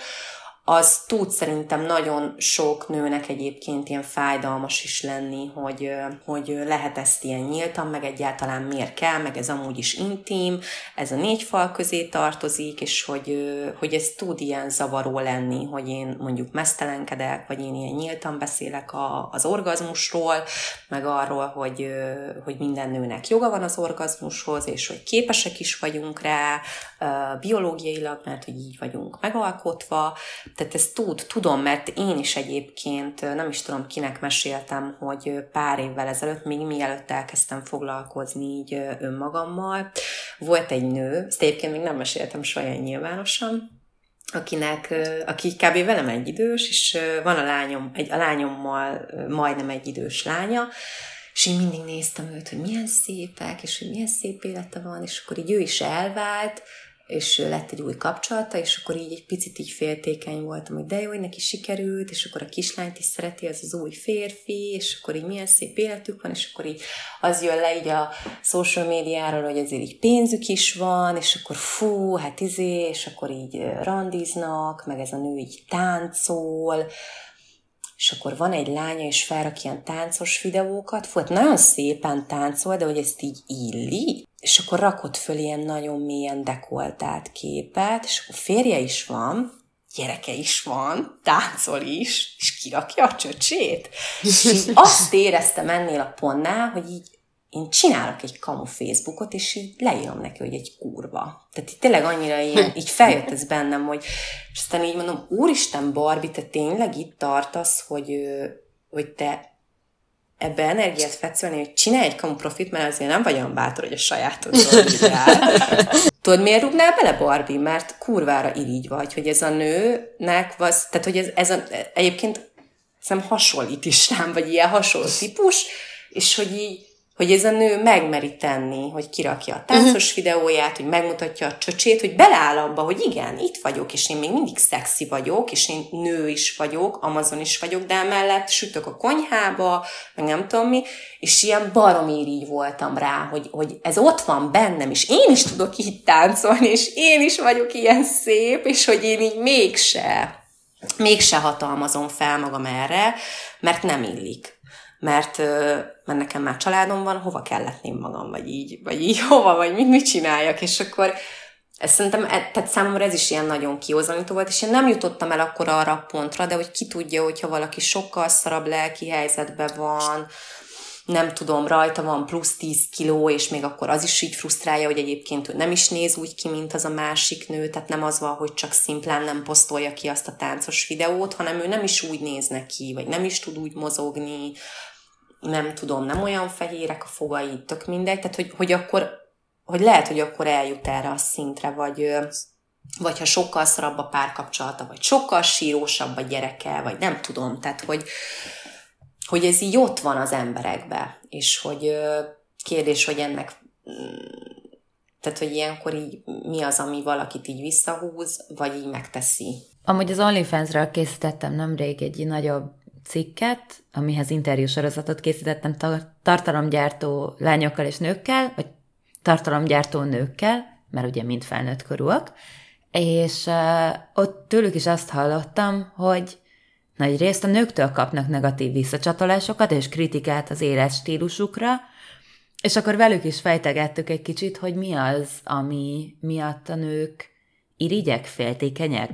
az tud szerintem nagyon sok nőnek egyébként ilyen fájdalmas is lenni, hogy, hogy lehet ezt ilyen nyíltan, meg egyáltalán miért kell, meg ez amúgy is intim, ez a négy fal közé tartozik, és hogy, hogy ez tud ilyen zavaró lenni, hogy én mondjuk mesztelenkedek, vagy én ilyen nyíltan beszélek a, az orgazmusról, meg arról, hogy, hogy minden nőnek joga van az orgazmushoz, és hogy képesek is vagyunk rá, biológiailag, mert hogy így vagyunk megalkotva, tehát ezt tud, tudom, mert én is egyébként nem is tudom, kinek meséltem, hogy pár évvel ezelőtt, még mielőtt elkezdtem foglalkozni így önmagammal, volt egy nő, ezt egyébként még nem meséltem soha nyilvánosan, akinek, aki kb. velem egy idős, és van a lányom, egy, a lányommal majdnem egy idős lánya, és én mindig néztem őt, hogy milyen szépek, és hogy milyen szép élete van, és akkor így ő is elvált, és lett egy új kapcsolata, és akkor így egy picit így féltékeny voltam, hogy de jó, hogy neki sikerült, és akkor a kislányt is szereti az az új férfi, és akkor így milyen szép életük van, és akkor így az jön le így a social médiáról, hogy azért így pénzük is van, és akkor fú, hát izé, és akkor így randiznak, meg ez a nő így táncol, és akkor van egy lánya, és felrak ilyen táncos videókat, volt nagyon szépen táncol, de hogy ezt így illi, és akkor rakott föl ilyen nagyon mélyen dekoltált képet, és akkor férje is van, gyereke is van, táncol is, és kirakja a csöcsét. És így azt éreztem ennél a pontnál, hogy így én csinálok egy kamu Facebookot, és így leírom neki, hogy egy kurva. Tehát így tényleg annyira ilyen, így feljött ez bennem, hogy és aztán így mondom, úristen Barbie, te tényleg itt tartasz, hogy, hogy te ebbe energiát fetszölni, hogy csinálj egy kamu profit, mert azért nem vagy olyan bátor, hogy a sajátodról Tudod, miért rúgnál bele, Barbie? Mert kurvára irigy vagy, hogy ez a nőnek, az, tehát hogy ez, ez a, egyébként hiszem hasonlít is rám, vagy ilyen hasonló típus, és hogy így hogy ez a nő megmeri tenni, hogy kirakja a táncos uh-huh. videóját, hogy megmutatja a csöcsét, hogy beleáll abba, hogy igen, itt vagyok, és én még mindig szexi vagyok, és én nő is vagyok, Amazon is vagyok, de emellett sütök a konyhába, meg nem tudom mi, és ilyen baromír így voltam rá, hogy, hogy ez ott van bennem, és én is tudok így táncolni, és én is vagyok ilyen szép, és hogy én így mégse, mégse hatalmazom fel magam erre, mert nem illik mert, mert nekem már családom van, hova kell letném magam, vagy így, vagy így, hova, vagy mit, mit csináljak, és akkor ez szerintem, e, tehát számomra ez is ilyen nagyon kiózanító volt, és én nem jutottam el akkor arra a pontra, de hogy ki tudja, hogyha valaki sokkal szarabb lelki helyzetben van, nem tudom, rajta van plusz 10 kiló, és még akkor az is így frusztrálja, hogy egyébként ő nem is néz úgy ki, mint az a másik nő, tehát nem az van, hogy csak szimplán nem posztolja ki azt a táncos videót, hanem ő nem is úgy néz neki, vagy nem is tud úgy mozogni, nem tudom, nem olyan fehérek a fogai, tök mindegy, tehát hogy, hogy akkor, hogy lehet, hogy akkor eljut erre a szintre, vagy, vagy ha sokkal szarabb a párkapcsolata, vagy sokkal sírósabb a gyereke, vagy nem tudom, tehát hogy, hogy ez így ott van az emberekbe, és hogy kérdés, hogy ennek mm, tehát, hogy ilyenkor így mi az, ami valakit így visszahúz, vagy így megteszi. Amúgy az OnlyFans-ről készítettem nemrég egy nagyobb cikket, amihez interjúsorozatot készítettem tartalomgyártó lányokkal és nőkkel, vagy tartalomgyártó nőkkel, mert ugye mind felnőtt korúak, és uh, ott tőlük is azt hallottam, hogy nagy részt a nőktől kapnak negatív visszacsatolásokat és kritikát az éles stílusukra, és akkor velük is fejtegettük egy kicsit, hogy mi az, ami miatt a nők irigyek, féltékenyek,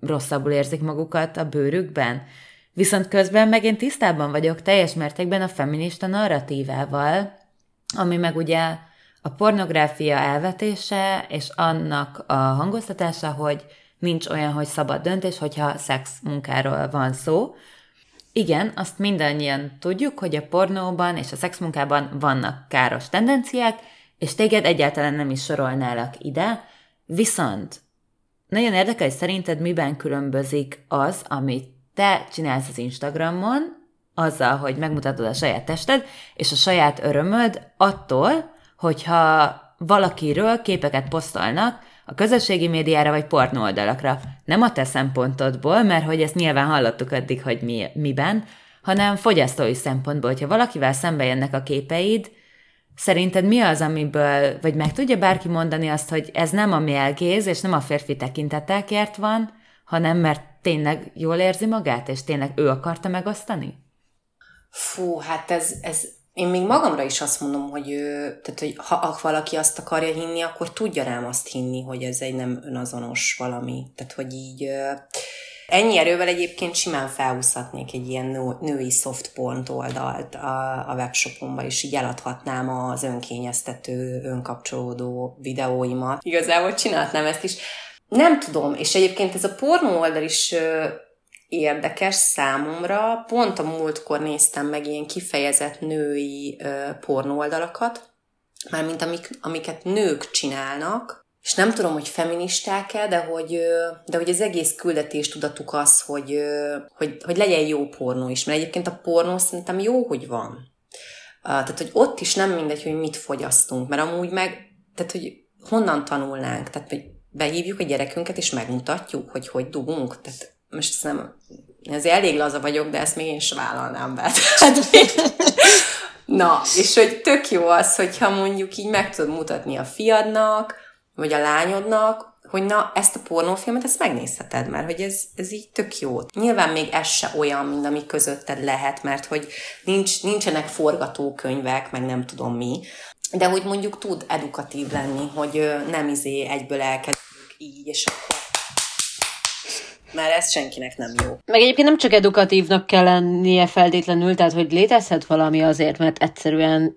rosszabbul érzik magukat a bőrükben. Viszont közben meg én tisztában vagyok teljes mértékben a feminista narratívával, ami meg ugye a pornográfia elvetése és annak a hangoztatása, hogy nincs olyan, hogy szabad döntés, hogyha szex munkáról van szó. Igen, azt mindannyian tudjuk, hogy a pornóban és a szexmunkában vannak káros tendenciák, és téged egyáltalán nem is sorolnálak ide, viszont nagyon érdekel, hogy szerinted miben különbözik az, amit te csinálsz az Instagramon, azzal, hogy megmutatod a saját tested, és a saját örömöd attól, hogyha valakiről képeket posztolnak a közösségi médiára vagy pornó oldalakra. Nem a te szempontodból, mert hogy ezt nyilván hallottuk eddig, hogy mi, miben, hanem fogyasztói szempontból, hogyha valakivel szembe jönnek a képeid, Szerinted mi az, amiből, vagy meg tudja bárki mondani azt, hogy ez nem a mélgéz, és nem a férfi tekintetekért van, hanem mert tényleg jól érzi magát, és tényleg ő akarta megosztani? Fú, hát ez, ez én még magamra is azt mondom, hogy, tehát, hogy ha valaki azt akarja hinni, akkor tudja rám azt hinni, hogy ez egy nem önazonos valami. Tehát, hogy így ennyi erővel egyébként simán felhúzhatnék egy ilyen nő, női soft porn oldalt a, a webshopomba, és így eladhatnám az önkényeztető, önkapcsolódó videóimat. Igazából csinálhatnám ezt is. Nem tudom, és egyébként ez a pornó oldal is érdekes számomra. Pont a múltkor néztem meg ilyen kifejezett női pornóoldalakat, mármint amik, amiket nők csinálnak, és nem tudom, hogy feministák-e, de hogy, de hogy az egész küldetés tudatuk az, hogy, hogy, hogy legyen jó pornó is, mert egyébként a pornó szerintem jó, hogy van. Tehát, hogy ott is nem mindegy, hogy mit fogyasztunk, mert amúgy meg, tehát, hogy honnan tanulnánk, tehát, hogy behívjuk a gyerekünket, és megmutatjuk, hogy hogy dugunk, tehát most nem, azért elég laza vagyok, de ezt még én sem vállalnám be. Na, és hogy tök jó az, hogyha mondjuk így meg tudod mutatni a fiadnak, vagy a lányodnak, hogy na, ezt a pornófilmet, ezt megnézheted, mert hogy ez, ez így tök jó. Nyilván még ez se olyan, mint ami közötted lehet, mert hogy nincs, nincsenek forgatókönyvek, meg nem tudom mi, de hogy mondjuk tud edukatív lenni, hogy nem izé egyből elkezdünk így, és akkor mert ez senkinek nem jó. Meg egyébként nem csak edukatívnak kell lennie feltétlenül, tehát hogy létezhet valami azért, mert egyszerűen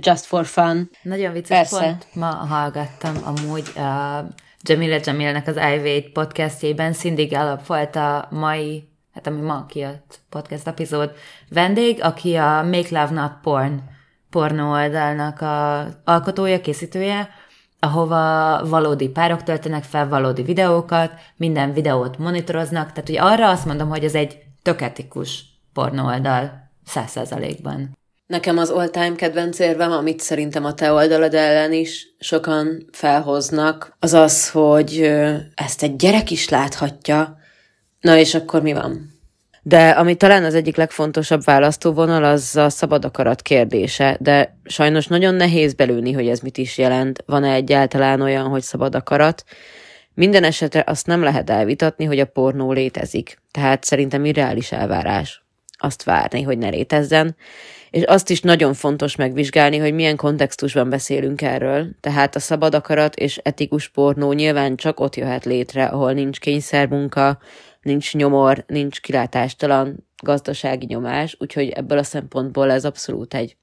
just for fun. Nagyon vicces Persze. pont ma hallgattam amúgy a Jamila Jamilnek az i podcastjében Cindy Gallup volt a mai, hát ami ma kijött podcast epizód vendég, aki a Make Love Not Porn pornó oldalnak a alkotója, készítője, ahova valódi párok töltenek fel valódi videókat, minden videót monitoroznak, tehát hogy arra azt mondom, hogy ez egy töketikus pornó oldal, száz százalékban. Nekem az all-time kedvenc érvem, amit szerintem a te oldalad ellen is sokan felhoznak, az az, hogy ezt egy gyerek is láthatja, na és akkor mi van? De ami talán az egyik legfontosabb választóvonal, az a szabad akarat kérdése, de sajnos nagyon nehéz belülni, hogy ez mit is jelent. Van-e egyáltalán olyan, hogy szabad akarat? Minden esetre azt nem lehet elvitatni, hogy a pornó létezik. Tehát szerintem irreális elvárás azt várni, hogy ne létezzen. És azt is nagyon fontos megvizsgálni, hogy milyen kontextusban beszélünk erről. Tehát a szabad akarat és etikus pornó nyilván csak ott jöhet létre, ahol nincs kényszermunka, nincs nyomor, nincs kilátástalan gazdasági nyomás, úgyhogy ebből a szempontból ez abszolút egy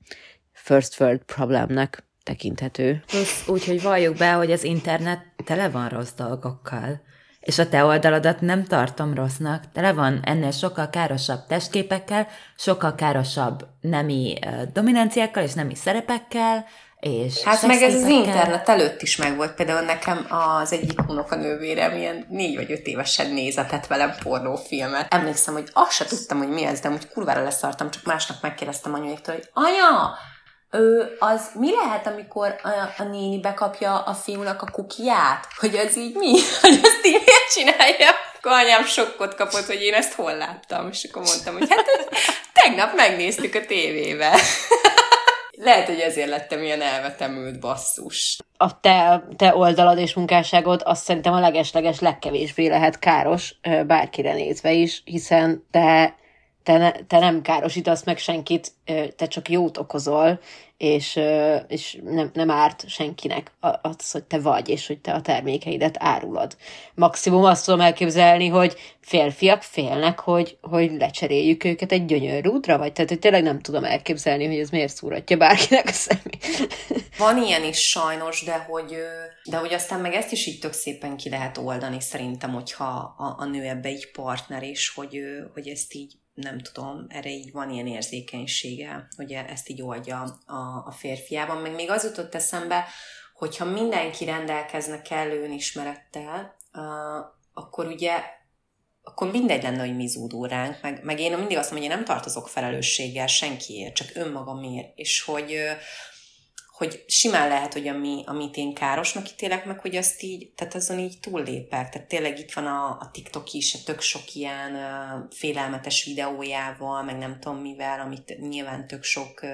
first world problemnek tekinthető. Plusz úgy, valljuk be, hogy az internet tele van rossz dolgokkal. És a te oldaladat nem tartom rossznak, tele van ennél sokkal károsabb testképekkel, sokkal károsabb nemi dominanciákkal és nemi szerepekkel, és hát meg ez az internet előtt is megvolt. Például nekem az egyik a nővérem ilyen négy vagy öt évesen nézetett velem pornófilmet. Emlékszem, hogy azt se tudtam, hogy mi ez, de úgy kurvára leszartam, csak másnak megkérdeztem anyuéktől, hogy anya, ő, az mi lehet, amikor a, a néni bekapja a fiúnak a kukiát? Hogy az így mi? Hogy azt így miért csinálja? Akkor anyám sokkot kapott, hogy én ezt hol láttam. És akkor mondtam, hogy hát tegnap megnéztük a tévébe. Lehet, hogy ezért lettem ilyen elvetemült basszus. A te, te oldalad és munkásságod azt szerintem a legesleges legkevésbé lehet káros bárkire nézve is, hiszen te te, ne, te nem károsítasz meg senkit, te csak jót okozol, és, és nem, nem árt senkinek az, hogy te vagy, és hogy te a termékeidet árulod. Maximum azt tudom elképzelni, hogy férfiak félnek, hogy, hogy lecseréljük őket egy gyönyörrútra, vagy tehát hogy tényleg nem tudom elképzelni, hogy ez miért szúratja bárkinek a szemét. Van ilyen is sajnos, de hogy, de hogy aztán meg ezt is így tök szépen ki lehet oldani szerintem, hogyha a, a nő ebbe egy partner, és hogy, hogy ezt így nem tudom, erre így van ilyen érzékenysége, hogy ezt így oldja a, a férfiában. Meg még az jutott eszembe, hogyha mindenki rendelkezne kellő önismerettel, uh, akkor ugye akkor mindegy lenne, hogy mi zúdul ránk, meg, meg én mindig azt mondom, hogy én nem tartozok felelősséggel senkiért, csak önmagamért, és hogy, hogy simán lehet, hogy ami, amit én károsnak ítélek meg, hogy azt így, tehát azon így túllépek. Tehát tényleg itt van a, a TikTok is, a tök sok ilyen uh, félelmetes videójával, meg nem tudom mivel, amit nyilván tök sok uh,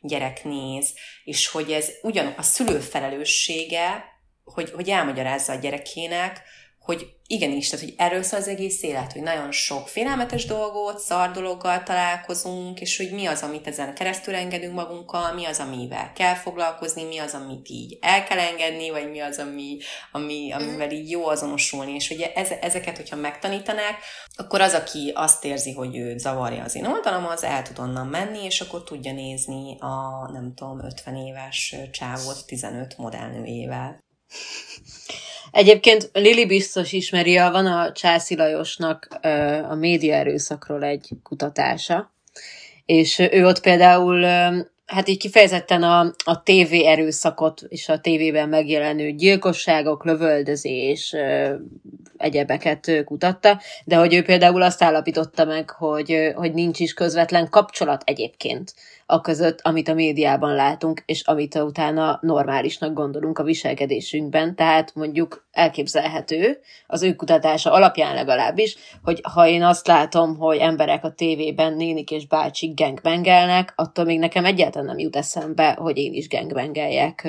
gyerek néz, és hogy ez ugyan a szülő felelőssége, hogy, hogy elmagyarázza a gyerekének, hogy igenis, tehát hogy erről szól az egész élet, hogy nagyon sok félelmetes dolgot, szar dologgal találkozunk, és hogy mi az, amit ezen keresztül engedünk magunkkal, mi az, amivel kell foglalkozni, mi az, amit így el kell engedni, vagy mi az, ami, ami, amivel így jó azonosulni, és hogy ez, ezeket, hogyha megtanítanák, akkor az, aki azt érzi, hogy ő zavarja az én oldalam, az el tud onnan menni, és akkor tudja nézni a, nem tudom, 50 éves csávot 15 modellnőjével. Egyébként Lili biztos ismeri, van a Császi Lajosnak a média erőszakról egy kutatása, és ő ott például hát így kifejezetten a, a TV erőszakot és a tévében megjelenő gyilkosságok, lövöldözés, egyebeket kutatta, de hogy ő például azt állapította meg, hogy, hogy nincs is közvetlen kapcsolat egyébként a között, amit a médiában látunk, és amit utána normálisnak gondolunk a viselkedésünkben. Tehát mondjuk elképzelhető, az ő kutatása alapján legalábbis, hogy ha én azt látom, hogy emberek a tévében nénik és bácsik gangbengelnek, attól még nekem egyáltalán nem jut eszembe, hogy én is gangbengeljek.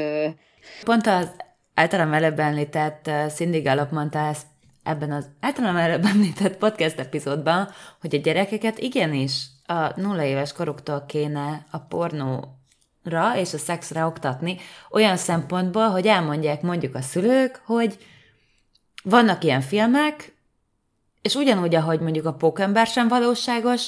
Pont az általán előbb említett Cindy Gallop mondta ezt ebben az általán előbb említett podcast epizódban, hogy a gyerekeket igenis a nulla éves koruktól kéne a pornóra és a szexre oktatni, olyan szempontból, hogy elmondják mondjuk a szülők, hogy vannak ilyen filmek, és ugyanúgy, ahogy mondjuk a pókember sem valóságos,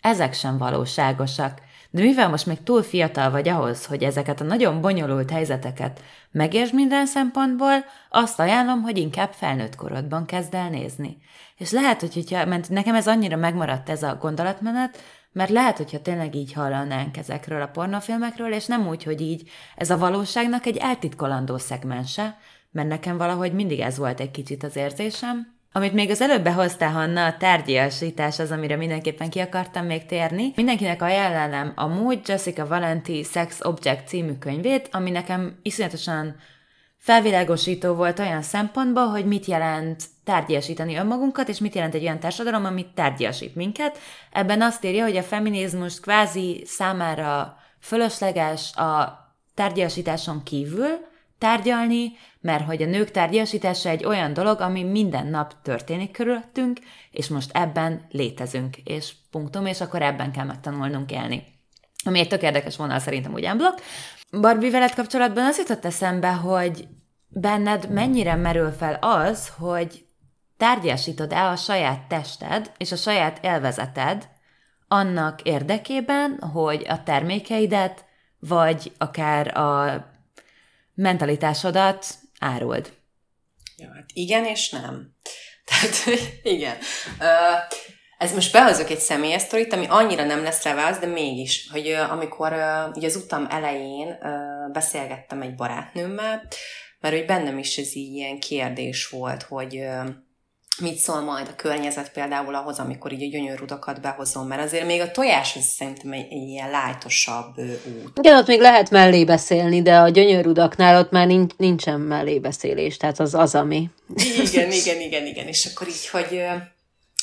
ezek sem valóságosak. De mivel most még túl fiatal vagy ahhoz, hogy ezeket a nagyon bonyolult helyzeteket megértsd minden szempontból, azt ajánlom, hogy inkább felnőtt korodban kezd el nézni. És lehet, hogy hogyha, mert nekem ez annyira megmaradt ez a gondolatmenet, mert lehet, hogyha tényleg így hallanánk ezekről a pornofilmekről, és nem úgy, hogy így ez a valóságnak egy eltitkolandó szegmense, mert nekem valahogy mindig ez volt egy kicsit az érzésem, amit még az előbb behoztál, Hanna, a tárgyiasítás az, amire mindenképpen ki akartam még térni. Mindenkinek ajánlám amúgy Jessica Valenti Sex Object című könyvét, ami nekem iszonyatosan felvilágosító volt olyan szempontból, hogy mit jelent tárgyasítani önmagunkat, és mit jelent egy olyan társadalom, amit tárgyasít minket. Ebben azt írja, hogy a feminizmus kvázi számára fölösleges a tárgyasításon kívül tárgyalni, mert hogy a nők tárgyasítása egy olyan dolog, ami minden nap történik körülöttünk, és most ebben létezünk, és punktum, és akkor ebben kell megtanulnunk élni. Ami egy tök érdekes vonal szerintem úgy blokk. Barbie veled kapcsolatban az jutott eszembe, hogy benned mennyire merül fel az, hogy tárgyasítod-e a saját tested és a saját élvezeted annak érdekében, hogy a termékeidet, vagy akár a mentalitásodat áruld. Ja, hát igen és nem. Tehát, igen. Uh, ez most behozok egy személyes sztorit, ami annyira nem lesz válasz, de mégis, hogy amikor ugye az utam elején beszélgettem egy barátnőmmel, mert hogy bennem is ez így ilyen kérdés volt, hogy mit szól majd a környezet például ahhoz, amikor így a gyönyörrudakat behozom, mert azért még a tojás az szerintem egy, egy ilyen lájtosabb út. Igen, ott még lehet mellé beszélni, de a gyönyörrudaknál ott már nincs, nincsen mellébeszélés, tehát az az, ami. Igen, igen, igen, igen, és akkor így, hogy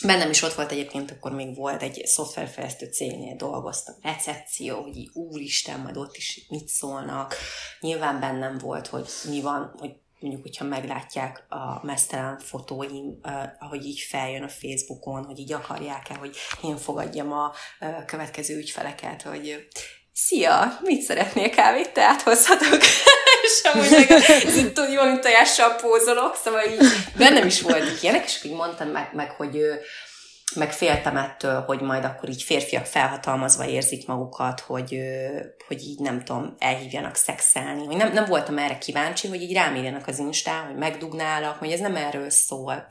bennem is ott volt egyébként, akkor még volt egy szoftverfejlesztő cégnél dolgoztam, recepció, hogy így úristen, majd ott is mit szólnak. Nyilván bennem volt, hogy mi van, hogy mondjuk, hogyha meglátják a mesztelen fotóim, ahogy így feljön a Facebookon, hogy így akarják-e, hogy én fogadjam a következő ügyfeleket, hogy Szia, mit szeretnél kávét, te áthozhatok? Amúgy meg tudod, jól, mint tojással pózolok, szóval így bennem is volt ilyenek, és így mondtam meg, meg hogy meg féltem ettől, hogy majd akkor így férfiak felhatalmazva érzik magukat, hogy, hogy így nem tudom, elhívjanak szexelni. Hogy nem, nem voltam erre kíváncsi, hogy így rám az Instán, hogy megdugnálak, hogy ez nem erről szól.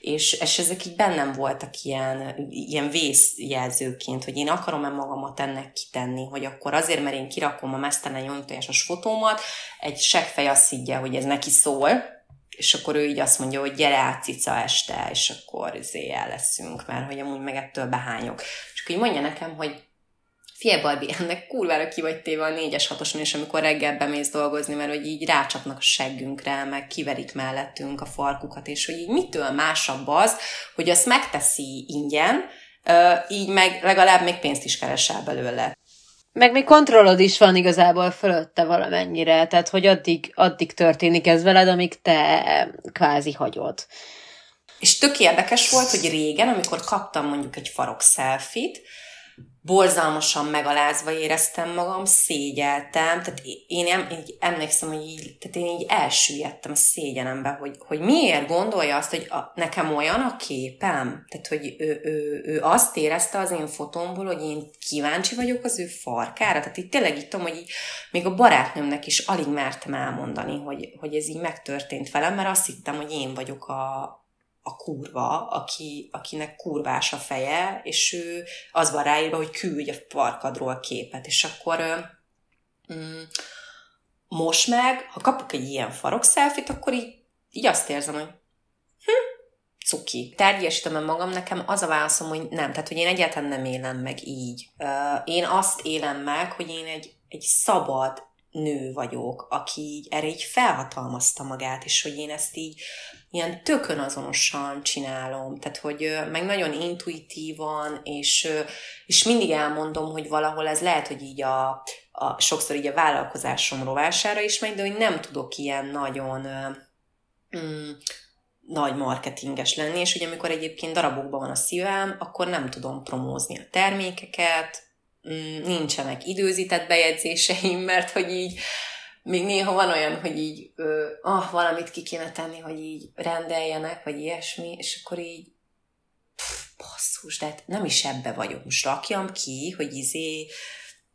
És, és ezek így bennem voltak ilyen, ilyen vészjelzőként, hogy én akarom-e magamat ennek kitenni, hogy akkor azért, mert én kirakom a mesztelen nyomtajásos fotómat, egy seggfej azt higgye, hogy ez neki szól, és akkor ő így azt mondja, hogy gyere át cica este, és akkor izé el leszünk, mert hogy amúgy meg ettől behányok. Akkor így mondja nekem, hogy Fie Barbie, ennek kurvára ki vagy téve a négyes hatoson, és amikor reggel bemész dolgozni, mert hogy így rácsapnak a seggünkre, meg kiverik mellettünk a farkukat, és hogy így mitől másabb az, hogy azt megteszi ingyen, így meg legalább még pénzt is keresel belőle. Meg még kontrollod is van igazából fölötte valamennyire, tehát hogy addig, addig történik ez veled, amíg te kvázi hagyod. És tök érdekes volt, hogy régen, amikor kaptam mondjuk egy farok szelfit, borzalmasan megalázva éreztem magam, szégyeltem, tehát én, em, én emlékszem, hogy így, tehát én így elsüllyedtem a szégyenembe, hogy, hogy miért gondolja azt, hogy a, nekem olyan a képem, tehát hogy ő, ő, ő azt érezte az én fotómból, hogy én kíváncsi vagyok az ő farkára, tehát itt tényleg itt tudom, hogy így, még a barátnőmnek is alig mertem elmondani, hogy, hogy ez így megtörtént velem, mert azt hittem, hogy én vagyok a, a kurva, aki, akinek kurvás a feje, és ő az van ráírva, hogy küldj a parkadról képet, és akkor mm, most meg, ha kapok egy ilyen farok szelfit, akkor így, így azt érzem, hogy hm, cuki. Tárgyasítom magam, nekem az a válaszom, hogy nem, tehát hogy én egyáltalán nem élem meg így. Én azt élem meg, hogy én egy, egy szabad nő vagyok, aki így erre így felhatalmazta magát, és hogy én ezt így ilyen tökön azonosan csinálom, tehát hogy meg nagyon intuitívan, és, és mindig elmondom, hogy valahol ez lehet, hogy így a, a sokszor így a vállalkozásom rovására is megy, de hogy nem tudok ilyen nagyon mm, nagy marketinges lenni, és ugye amikor egyébként darabokban van a szívem, akkor nem tudom promózni a termékeket, nincsenek időzített bejegyzéseim, mert hogy így még néha van olyan, hogy így ö, ah, valamit ki kéne tenni, hogy így rendeljenek, vagy ilyesmi, és akkor így pff, basszus, de hát nem is ebbe vagyok. Most rakjam ki, hogy izé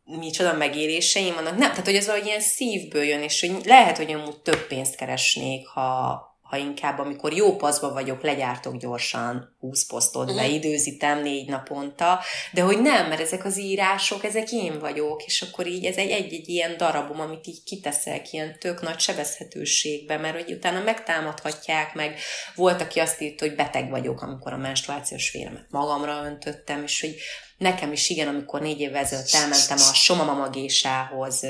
micsoda megéréseim vannak. Nem, tehát hogy ez valahogy ilyen szívből jön, és hogy lehet, hogy amúgy több pénzt keresnék, ha, ha inkább amikor jó paszba vagyok, legyártok gyorsan 20 posztot, uh-huh. beidőzítem négy naponta, de hogy nem, mert ezek az írások, ezek én vagyok, és akkor így ez egy, egy-egy ilyen darabom, amit így kiteszek ilyen tök nagy sebezhetőségbe, mert hogy utána megtámadhatják, meg volt, aki azt írta, hogy beteg vagyok, amikor a menstruációs véremet magamra öntöttem, és hogy nekem is igen, amikor négy évvel ezelőtt elmentem a somamamagésához,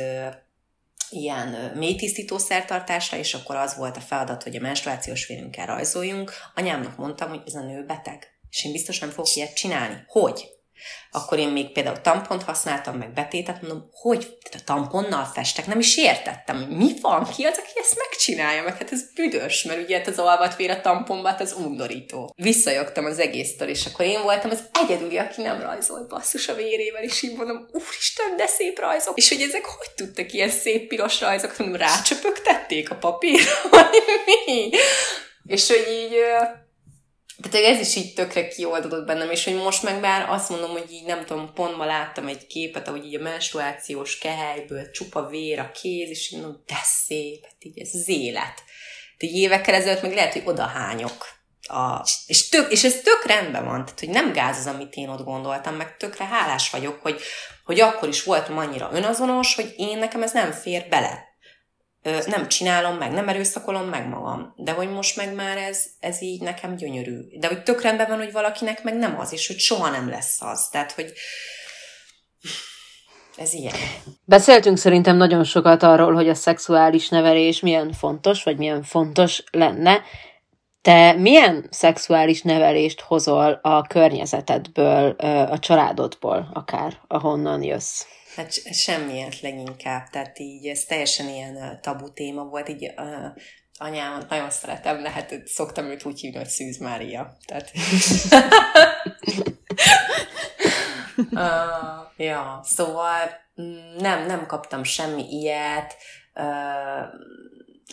ilyen mélytisztító szertartásra, és akkor az volt a feladat, hogy a menstruációs vérünkkel rajzoljunk. Anyámnak mondtam, hogy ez a nő beteg, és én biztos nem fogok ilyet csinálni. Hogy? Akkor én még például tampont használtam, meg betétet, mondom, hogy a tamponnal festek, nem is értettem, mi van, ki az, aki ezt megcsinálja, meg hát ez büdös, mert ugye hát az alvatvér a tamponba, hát az undorító. Visszajogtam az egésztől, és akkor én voltam az egyedüli, aki nem rajzolt basszus a vérével, és így mondom, úristen, de szép rajzok. És hogy ezek hogy tudtak ilyen szép piros rajzok, mondom, rácsöpögtették a papírra, vagy mi? És hogy így tehát ez is így tökre kioldódott bennem, és hogy most meg már azt mondom, hogy így nem tudom, pont ma láttam egy képet, ahogy így a menstruációs kehelyből csupa vér a kéz, és így mondom, de szép, hát így ez az élet. De évekkel ezelőtt meg lehet, hogy odahányok. A, és, tök, és ez tök rendben van, tehát hogy nem gáz az, amit én ott gondoltam, meg tökre hálás vagyok, hogy, hogy akkor is voltam annyira önazonos, hogy én nekem ez nem fér bele nem csinálom meg, nem erőszakolom meg magam. De hogy most meg már ez, ez így nekem gyönyörű. De hogy tök rendben van, hogy valakinek meg nem az, és hogy soha nem lesz az. Tehát, hogy ez ilyen. Beszéltünk szerintem nagyon sokat arról, hogy a szexuális nevelés milyen fontos, vagy milyen fontos lenne. Te milyen szexuális nevelést hozol a környezetedből, a családodból, akár ahonnan jössz? Hát semmiért leginkább, tehát így ez teljesen ilyen tabu téma volt, így uh, anyám nagyon szeretem, lehet, szoktam őt úgy hívni, hogy Szűz Mária. Tehát... uh, ja, szóval mm, nem, nem kaptam semmi ilyet, uh,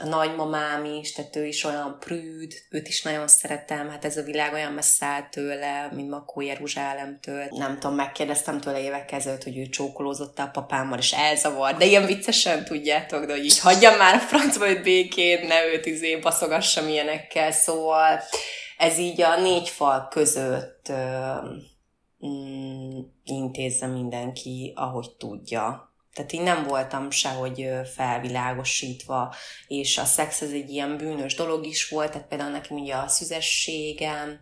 a nagymamám is, tehát ő is olyan prűd, őt is nagyon szeretem, hát ez a világ olyan messze áll tőle, mint Makó Jeruzsálemtől. Nem tudom, megkérdeztem tőle évek ezelőtt, hogy ő csókolózott a papámmal, és elzavar, de ilyen viccesen tudjátok, de hogy így hagyjam már a francba őt békén, ne őt izé baszogassam ilyenekkel, szóval ez így a négy fal között mm, intézze mindenki, ahogy tudja. Tehát én nem voltam sehogy felvilágosítva, és a szex ez egy ilyen bűnös dolog is volt, tehát például nekem ugye a szüzességem,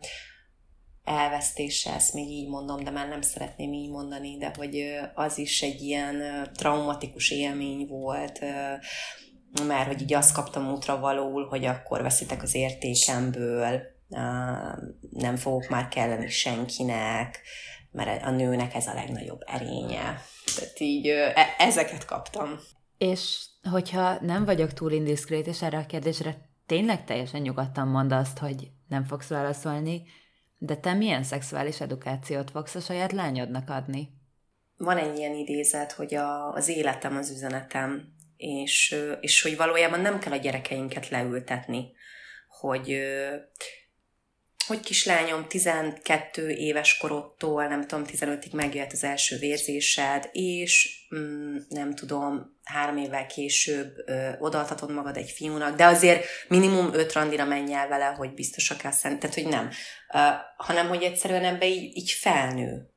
elvesztése, ezt még így mondom, de már nem szeretném így mondani, de hogy az is egy ilyen traumatikus élmény volt, mert hogy így azt kaptam útra valóul, hogy akkor veszitek az értékemből, nem fogok már kelleni senkinek, mert a nőnek ez a legnagyobb erénye. Tehát így e- ezeket kaptam. És hogyha nem vagyok túl indiszkrét, és erre a kérdésre tényleg teljesen nyugodtan mond azt, hogy nem fogsz válaszolni, de te milyen szexuális edukációt fogsz a saját lányodnak adni? Van egy ilyen idézet, hogy a, az életem az üzenetem, és, és hogy valójában nem kell a gyerekeinket leültetni, hogy hogy kislányom 12 éves korodtól, nem tudom, 15-ig megjött az első vérzésed, és mm, nem tudom, három évvel később ö, odaadhatod magad egy fiúnak, de azért minimum öt randira menj el vele, hogy biztosak kell szent, tehát hogy nem, ö, hanem hogy egyszerűen ebbe így, így felnő.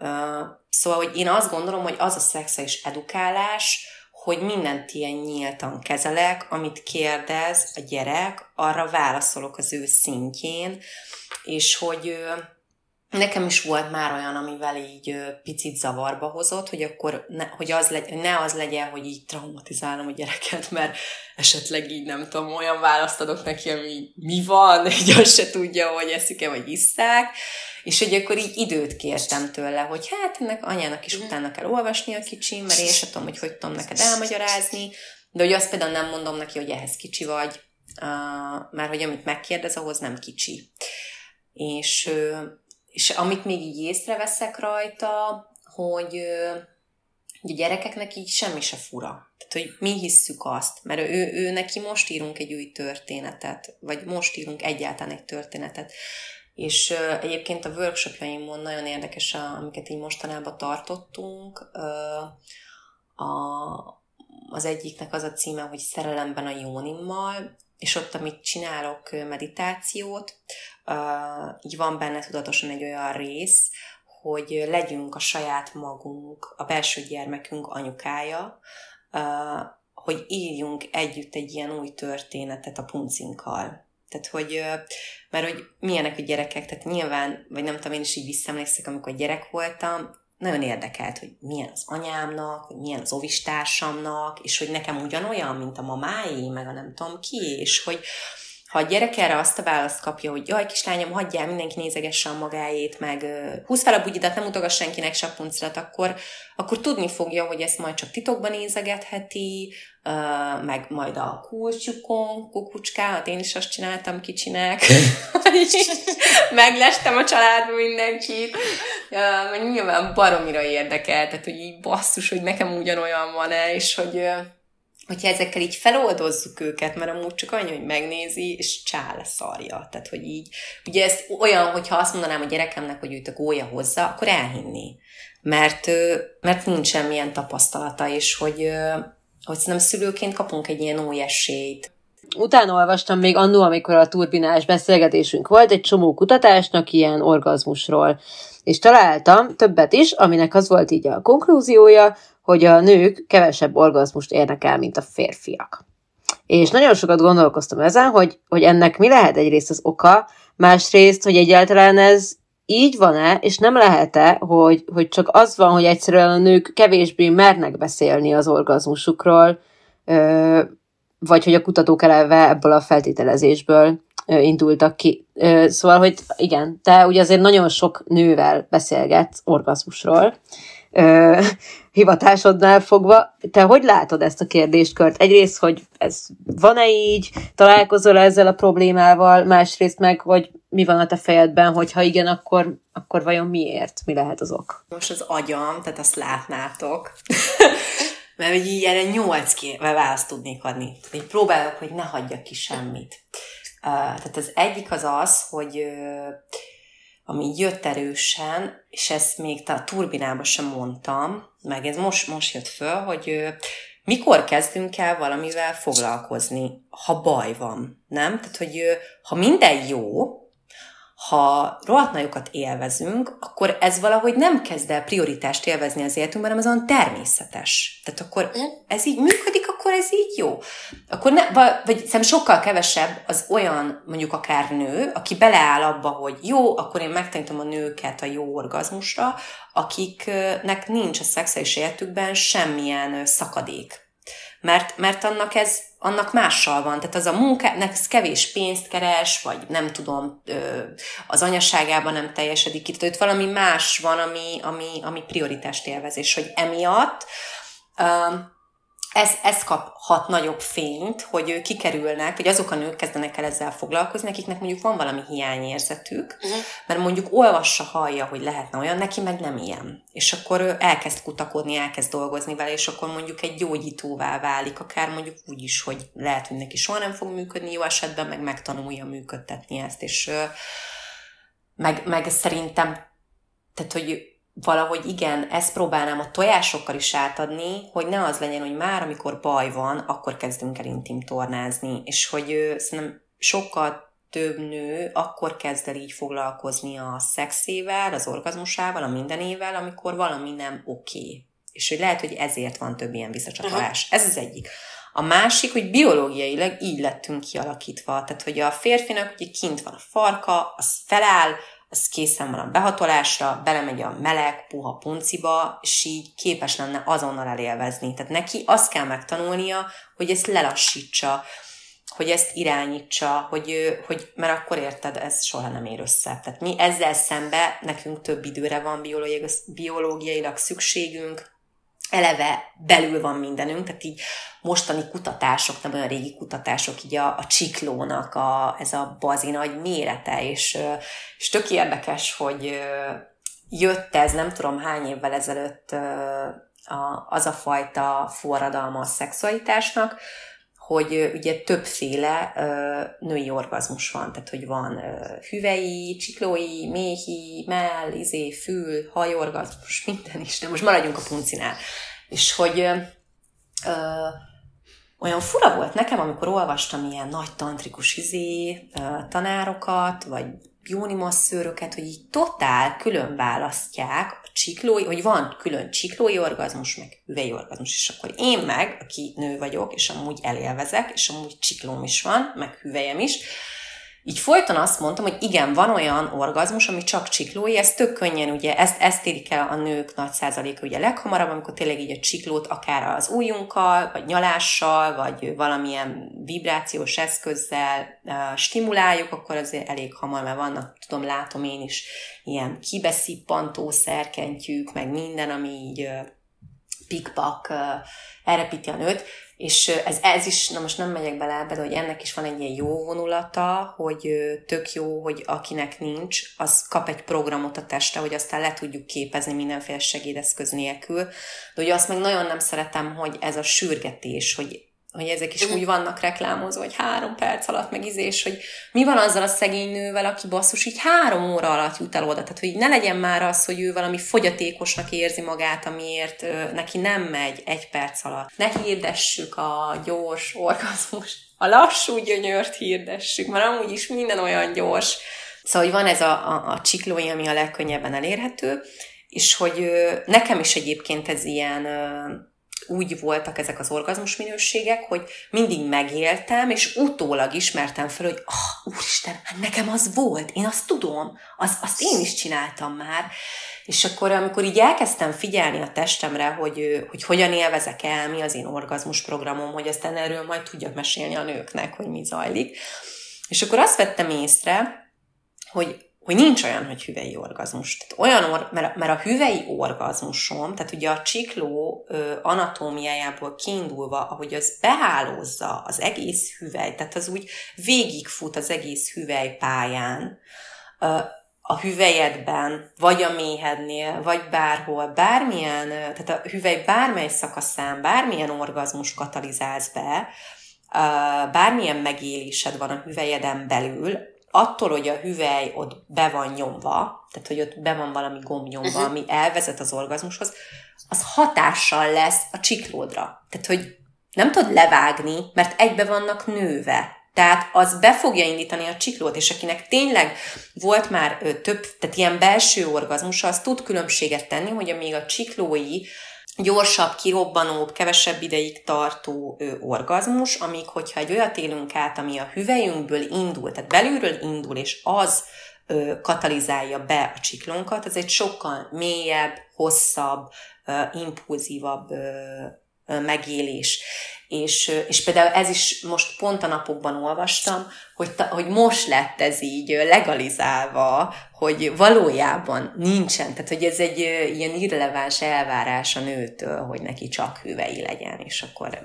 Ö, szóval, hogy én azt gondolom, hogy az a szexuális edukálás, hogy mindent ilyen nyíltan kezelek, amit kérdez a gyerek, arra válaszolok az ő szintjén, és hogy nekem is volt már olyan, amivel így picit zavarba hozott, hogy akkor ne, hogy az legy, ne az legyen, hogy így traumatizálom a gyereket, mert esetleg így nem tudom, olyan választ adok neki, ami mi van, így azt se tudja, hogy eszik-e, vagy isszák, és hogy akkor így időt kértem tőle, hogy hát ennek anyának is utána kell olvasni a kicsi, mert én sem tudom, hogy hogy tudom neked elmagyarázni, de hogy azt például nem mondom neki, hogy ehhez kicsi vagy, uh, mert hogy amit megkérdez, ahhoz nem kicsi. És, és amit még így észreveszek rajta, hogy a gyerekeknek így semmi se fura. Tehát, hogy mi hisszük azt, mert ő, ő neki most írunk egy új történetet, vagy most írunk egyáltalán egy történetet. És egyébként a workshopjaimon nagyon érdekes, amiket így mostanában tartottunk. A, az egyiknek az a címe, hogy Szerelemben a Jónimmal, és ott, amit csinálok meditációt, így van benne tudatosan egy olyan rész, hogy legyünk a saját magunk, a belső gyermekünk anyukája, hogy írjunk együtt egy ilyen új történetet a puncinkkal. Tehát, hogy, mert hogy milyenek a gyerekek, tehát nyilván, vagy nem tudom, én is így visszaemlékszek, amikor gyerek voltam, nagyon érdekelt, hogy milyen az anyámnak, hogy milyen az ovistársamnak, és hogy nekem ugyanolyan, mint a mamáé, meg a nem tudom ki, és hogy ha a gyerek erre azt a választ kapja, hogy jaj, kislányom, hagyjál, mindenki nézegesse a magáét, meg húz fel a bugyidat, nem utogass senkinek se a puncirat, akkor, akkor tudni fogja, hogy ezt majd csak titokban nézegetheti, meg majd a kulcsukon, kukucskámat, én is azt csináltam kicsinek, meglestem a családban mindenkit, meg nyilván baromira érdekel, tehát hogy így basszus, hogy nekem ugyanolyan van-e, és hogy hogyha ezekkel így feloldozzuk őket, mert amúgy csak annyi, hogy megnézi, és csá szarja. Tehát, hogy így, ugye ez olyan, hogyha azt mondanám a gyerekemnek, hogy őt a gólya hozza, akkor elhinni. Mert, mert nincs semmilyen tapasztalata, és hogy, hogy szerintem szülőként kapunk egy ilyen új esélyt. Utána olvastam még annó, amikor a turbinás beszélgetésünk volt, egy csomó kutatásnak ilyen orgazmusról. És találtam többet is, aminek az volt így a konklúziója, hogy a nők kevesebb orgazmust érnek el, mint a férfiak. És nagyon sokat gondolkoztam ezen, hogy, hogy ennek mi lehet egyrészt az oka, másrészt, hogy egyáltalán ez így van-e, és nem lehet-e, hogy, hogy csak az van, hogy egyszerűen a nők kevésbé mernek beszélni az orgazmusukról, vagy hogy a kutatók eleve ebből a feltételezésből indultak ki. Szóval, hogy igen, te ugye azért nagyon sok nővel beszélgetsz orgazmusról, hivatásodnál fogva. Te hogy látod ezt a kérdéskört? Egyrészt, hogy ez van-e így, találkozol -e ezzel a problémával, másrészt meg, hogy mi van a te fejedben, hogy ha igen, akkor, akkor vajon miért? Mi lehet az ok? Most az agyam, tehát azt látnátok. Mert hogy így erre nyolc választ tudnék adni. Én próbálok, hogy ne hagyjak ki semmit. Uh, tehát az egyik az az, hogy uh, ami jött erősen, és ezt még a turbinában sem mondtam, meg ez most, most jött föl, hogy mikor kezdünk el valamivel foglalkozni, ha baj van, nem? Tehát, hogy ha minden jó, ha rohadt nagyokat élvezünk, akkor ez valahogy nem kezd el prioritást élvezni az életünkben, hanem olyan természetes. Tehát akkor ez így működik, akkor ez így jó. Akkor ne, vagy szerintem sokkal kevesebb az olyan, mondjuk akár nő, aki beleáll abba, hogy jó, akkor én megtanítom a nőket a jó orgazmusra, akiknek nincs a szexuális életükben semmilyen szakadék. Mert, mert annak ez annak mással van. Tehát az a munkának kevés pénzt keres, vagy nem tudom, az anyaságában nem teljesedik ki. Tehát valami más van, ami, ami, ami prioritást élvez, és hogy emiatt ez, ez kaphat nagyobb fényt, hogy kikerülnek, hogy azok a nők kezdenek el ezzel foglalkozni, akiknek mondjuk van valami hiányérzetük, uh-huh. mert mondjuk olvassa, hallja, hogy lehetne olyan, neki meg nem ilyen. És akkor ő elkezd kutakodni, elkezd dolgozni vele, és akkor mondjuk egy gyógyítóvá válik, akár mondjuk úgy is, hogy lehet, hogy neki soha nem fog működni jó esetben, meg megtanulja működtetni ezt, és meg, meg szerintem, tehát, hogy valahogy igen, ezt próbálnám a tojásokkal is átadni, hogy ne az legyen, hogy már amikor baj van, akkor kezdünk el intim tornázni, és hogy ő, szerintem sokkal több nő akkor kezd el így foglalkozni a szexével, az orgazmusával, a mindenével, amikor valami nem oké. Okay. És hogy lehet, hogy ezért van több ilyen visszacsatolás. Ez az egyik. A másik, hogy biológiailag így lettünk kialakítva. Tehát, hogy a férfinak ugye kint van a farka, az feláll, az készen van a behatolásra, belemegy a meleg, puha punciba, és így képes lenne azonnal elélvezni. Tehát neki azt kell megtanulnia, hogy ezt lelassítsa, hogy ezt irányítsa, hogy, hogy mert akkor érted, ez soha nem ér össze. Tehát mi ezzel szembe, nekünk több időre van biológiailag, szükségünk, eleve belül van mindenünk, tehát így mostani kutatások, nem olyan régi kutatások, így a, a csiklónak a, ez a bazi nagy mérete, és, és tök érdekes, hogy jött ez, nem tudom hány évvel ezelőtt az a fajta forradalma a szexualitásnak, hogy ugye többféle női orgazmus van, tehát hogy van hüvei, csiklói, méhi, mell, izé, fül, hajorgazmus, minden is, de most maradjunk a puncinál. És hogy ö, olyan fura volt nekem, amikor olvastam ilyen nagy tantrikus izé, ö, tanárokat, vagy jóni masszőröket, hogy így totál külön választják a csiklói, hogy van külön csiklói orgazmus, meg hüvei orgazmus, és akkor én meg, aki nő vagyok, és amúgy elélvezek, és amúgy csiklóm is van, meg hüvelyem is, így folyton azt mondtam, hogy igen, van olyan orgazmus, ami csak csiklói, ez tök könnyen, ugye ezt, ezt érik el a nők nagy százaléka ugye leghamarabb, amikor tényleg így a csiklót akár az ujjunkkal, vagy nyalással, vagy valamilyen vibrációs eszközzel uh, stimuláljuk, akkor azért elég hamar, mert vannak, tudom, látom én is ilyen kibeszippantó szerkentjük, meg minden, ami így uh, pikpak uh, elrepíti a nőt, és ez, ez is, na most nem megyek bele ebbe, de hogy ennek is van egy ilyen jó vonulata, hogy tök jó, hogy akinek nincs, az kap egy programot a teste, hogy aztán le tudjuk képezni mindenféle segédeszköz nélkül. De ugye azt meg nagyon nem szeretem, hogy ez a sürgetés, hogy hogy ezek is úgy vannak reklámozva, hogy három perc alatt megizés, hogy mi van azzal a szegény nővel, aki basszus így három óra alatt jut el oda. Tehát, hogy ne legyen már az, hogy ő valami fogyatékosnak érzi magát, amiért ö, neki nem megy egy perc alatt. Ne hirdessük a gyors orgazmust, a lassú gyönyört hirdessük, mert amúgy is minden olyan gyors. Szóval, hogy van ez a, a, a csiklói, ami a legkönnyebben elérhető, és hogy ö, nekem is egyébként ez ilyen ö, úgy voltak ezek az orgazmus minőségek, hogy mindig megéltem, és utólag ismertem fel, hogy oh, úristen, hát nekem az volt, én azt tudom, az, azt én is csináltam már. És akkor, amikor így elkezdtem figyelni a testemre, hogy, hogy hogyan élvezek el, mi az én orgazmus programom, hogy aztán erről majd tudjak mesélni a nőknek, hogy mi zajlik. És akkor azt vettem észre, hogy hogy nincs olyan, hogy hüvei orgazmus. Tehát olyan, or, mert, mert a hüvei orgazmusom, tehát ugye a csikló ö, anatómiájából kiindulva, ahogy az behálózza az egész hüvely, tehát az úgy végigfut az egész hüvely pályán, ö, a hüvelyedben, vagy a méhednél, vagy bárhol, bármilyen, tehát a hüvely bármely szakaszán, bármilyen orgazmus katalizálsz be, bármilyen megélésed van a hüvelyeden belül, attól, hogy a hüvely ott be van nyomva, tehát hogy ott be van valami gomb nyomva, uh-huh. ami elvezet az orgazmushoz, az hatással lesz a csiklódra. Tehát, hogy nem tudod levágni, mert egybe vannak nőve. Tehát az be fogja indítani a csiklót, és akinek tényleg volt már ö, több, tehát ilyen belső orgazmusa, az tud különbséget tenni, hogy amíg a csiklói gyorsabb, kirobbanóbb, kevesebb ideig tartó ö, orgazmus, amíg hogyha egy olyat élünk át, ami a hüvelyünkből indul, tehát belülről indul, és az katalizálja be a csiklónkat, ez egy sokkal mélyebb, hosszabb, impulzívabb megélés. És, és például ez is most pont a napokban olvastam, hogy, ta, hogy most lett ez így legalizálva, hogy valójában nincsen, tehát hogy ez egy ilyen irreleváns elvárás a nőtől, hogy neki csak hüvei legyen, és akkor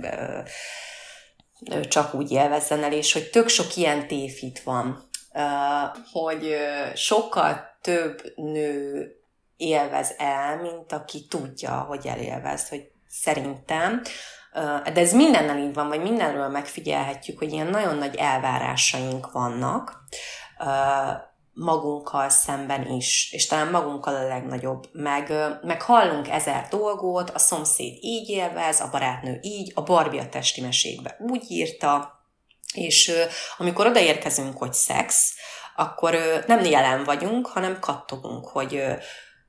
csak úgy élvezzen el, és hogy tök sok ilyen tévhit van, hogy sokkal több nő élvez el, mint aki tudja, hogy elélvez, hogy szerintem de ez mindennel így van, vagy mindenről megfigyelhetjük, hogy ilyen nagyon nagy elvárásaink vannak magunkkal szemben is, és talán magunkkal a legnagyobb. Meg, meg hallunk ezer dolgot, a szomszéd így élvez, a barátnő így, a Barbie a testi mesékbe úgy írta, és amikor odaérkezünk, hogy szex, akkor nem jelen vagyunk, hanem kattogunk, hogy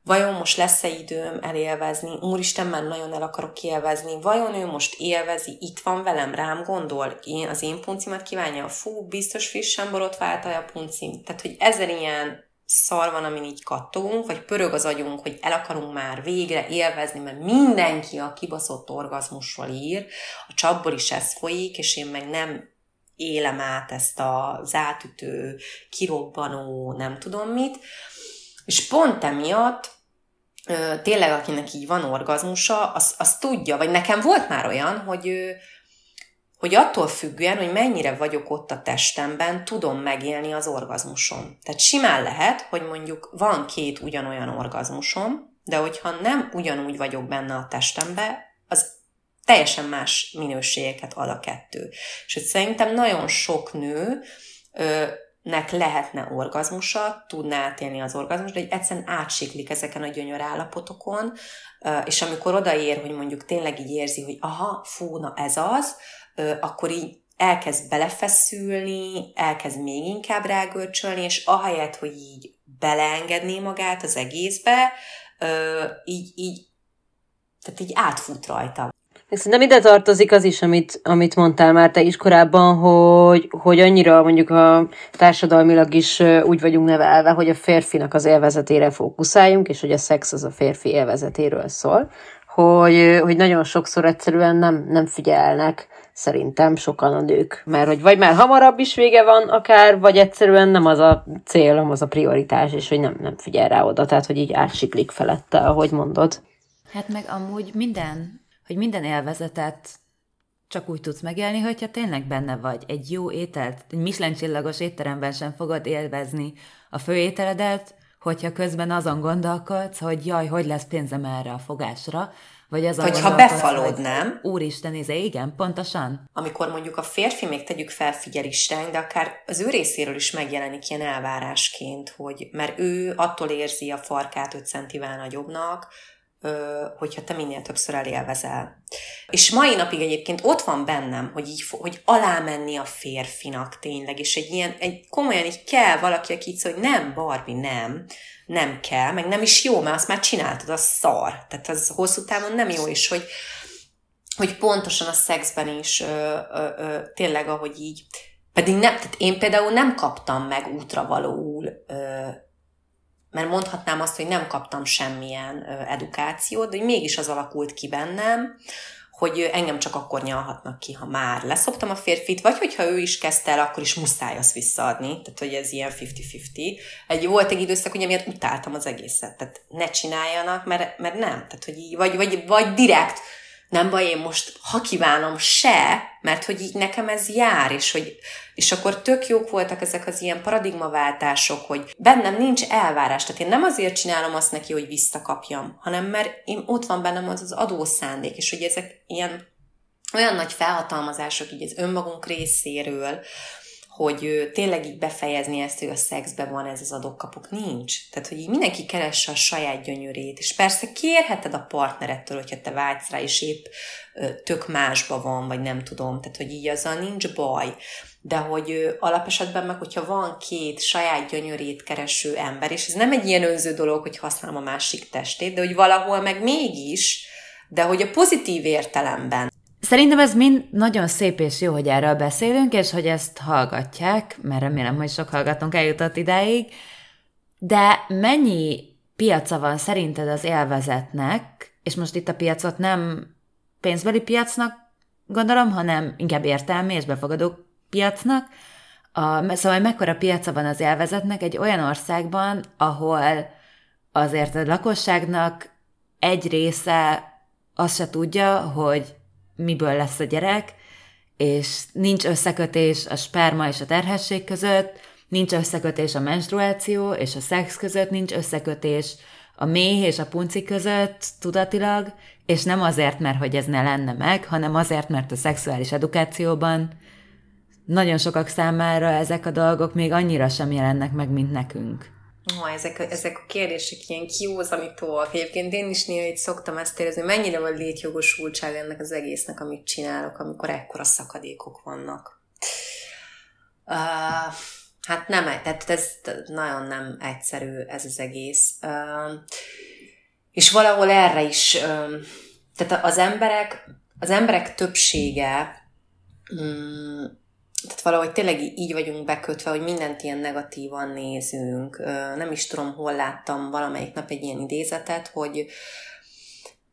vajon most lesz-e időm elélvezni, úristen, már nagyon el akarok élvezni, vajon ő most élvezi, itt van velem, rám gondol, én az én puncimat kívánja, fú, biztos frissen borotválta a puncim. Tehát, hogy ezer ilyen szar van, amin így kattogunk, vagy pörög az agyunk, hogy el akarunk már végre élvezni, mert mindenki a kibaszott orgazmusról ír, a csapból is ez folyik, és én meg nem élem át ezt az átütő, kirobbanó, nem tudom mit. És pont emiatt tényleg akinek így van orgazmusa, az, az tudja, vagy nekem volt már olyan, hogy, hogy attól függően, hogy mennyire vagyok ott a testemben, tudom megélni az orgazmusom. Tehát simán lehet, hogy mondjuk van két ugyanolyan orgazmusom, de hogyha nem ugyanúgy vagyok benne a testembe, az teljesen más minőségeket ad a kettő. És szerintem nagyon sok nő nek lehetne orgazmusa, tudná átélni az orgazmus, de hogy egyszerűen átsiklik ezeken a gyönyör állapotokon, és amikor odaér, hogy mondjuk tényleg így érzi, hogy aha, fú, na ez az, akkor így elkezd belefeszülni, elkezd még inkább rágörcsölni, és ahelyett, hogy így beleengedné magát az egészbe, így, így, tehát így átfut rajta. Szerintem ide tartozik az is, amit, amit mondtál már te is korábban, hogy, hogy annyira mondjuk a társadalmilag is úgy vagyunk nevelve, hogy a férfinak az élvezetére fókuszáljunk, és hogy a szex az a férfi élvezetéről szól, hogy, hogy nagyon sokszor egyszerűen nem, nem figyelnek szerintem sokan a nők. Mert hogy vagy már hamarabb is vége van akár, vagy egyszerűen nem az a cél, nem az a prioritás, és hogy nem, nem figyel rá oda, tehát hogy így átsiklik felette, ahogy mondod. Hát meg amúgy minden hogy minden élvezetet csak úgy tudsz megélni, hogyha tényleg benne vagy. Egy jó ételt, egy Michelin csillagos étteremben sem fogod élvezni a főételedet, hogyha közben azon gondolkodsz, hogy jaj, hogy lesz pénzem erre a fogásra, Vagy az Vagy ha befalod, hogy, nem? Úristen, nézze, igen, pontosan. Amikor mondjuk a férfi még tegyük fel figyel is ránk, de akár az ő részéről is megjelenik ilyen elvárásként, hogy mert ő attól érzi a farkát 5 centivel nagyobbnak, hogyha te minél többször elélvezel. És mai napig egyébként ott van bennem, hogy így, hogy alámenni a férfinak tényleg, és egy ilyen, egy komolyan így kell valaki, aki így szól, hogy nem, Barbie, nem, nem kell, meg nem is jó, mert azt már csináltad, az szar. Tehát az hosszú távon nem jó, és hogy, hogy pontosan a szexben is ö, ö, ö, tényleg, ahogy így, pedig nem, tehát én például nem kaptam meg útravalóul ö, mert mondhatnám azt, hogy nem kaptam semmilyen edukációt, de mégis az alakult ki bennem, hogy engem csak akkor nyalhatnak ki, ha már leszoptam a férfit, vagy hogyha ő is kezdte el, akkor is muszáj azt visszaadni, tehát hogy ez ilyen 50-50. Egy, volt egy időszak, hogy emiatt utáltam az egészet, tehát ne csináljanak, mert, mert nem, tehát hogy így, vagy, vagy, vagy direkt nem baj, én most, ha kívánom, se, mert hogy így nekem ez jár, és, hogy, és akkor tök jók voltak ezek az ilyen paradigmaváltások, hogy bennem nincs elvárás, tehát én nem azért csinálom azt neki, hogy visszakapjam, hanem mert én, ott van bennem az az adószándék, és hogy ezek ilyen olyan nagy felhatalmazások így az önmagunk részéről, hogy tényleg így befejezni ezt, hogy a szexben van ez az adókapok, nincs. Tehát, hogy így mindenki keresse a saját gyönyörét, és persze kérheted a partnerettől, hogyha te vágysz rá, és épp tök másba van, vagy nem tudom, tehát, hogy így azzal nincs baj. De hogy alapesetben meg, hogyha van két saját gyönyörét kereső ember, és ez nem egy ilyen önző dolog, hogy használom a másik testét, de hogy valahol meg mégis, de hogy a pozitív értelemben. Szerintem ez mind nagyon szép és jó, hogy erről beszélünk, és hogy ezt hallgatják, mert remélem, hogy sok hallgatónk eljutott idáig, de mennyi piaca van szerinted az élvezetnek, és most itt a piacot nem pénzbeli piacnak gondolom, hanem inkább értelmi és befogadó piacnak, a, szóval mekkora piaca van az élvezetnek egy olyan országban, ahol azért a lakosságnak egy része azt se tudja, hogy miből lesz a gyerek, és nincs összekötés a sperma és a terhesség között, nincs összekötés a menstruáció és a szex között, nincs összekötés a méh és a punci között tudatilag, és nem azért, mert hogy ez ne lenne meg, hanem azért, mert a szexuális edukációban nagyon sokak számára ezek a dolgok még annyira sem jelennek meg, mint nekünk. Ma ezek, ezek a kérdések ilyen kiózanítóak. Egyébként én is néha itt szoktam ezt érezni, mennyire van létjogosultság ennek az egésznek, amit csinálok, amikor ekkora szakadékok vannak. Uh, hát nem, tehát ez nagyon nem egyszerű ez az egész. Uh, és valahol erre is, uh, tehát az emberek, az emberek többsége um, tehát valahogy tényleg így vagyunk bekötve, hogy mindent ilyen negatívan nézünk. Nem is tudom, hol láttam valamelyik nap egy ilyen idézetet, hogy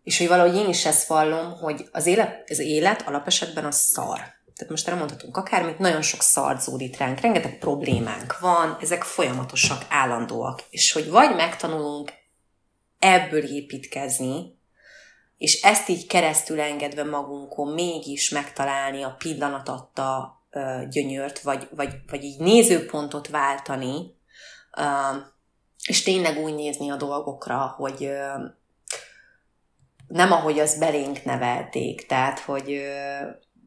és hogy valahogy én is ezt vallom, hogy az élet, az élet alapesetben a szar. Tehát most erre mondhatunk akármit, nagyon sok szart zúdít ránk, rengeteg problémánk van, ezek folyamatosak, állandóak. És hogy vagy megtanulunk ebből építkezni, és ezt így keresztül engedve magunkon mégis megtalálni a pillanatatta gyönyört, vagy, vagy, vagy így nézőpontot váltani, és tényleg úgy nézni a dolgokra, hogy nem ahogy az belénk nevelték, tehát, hogy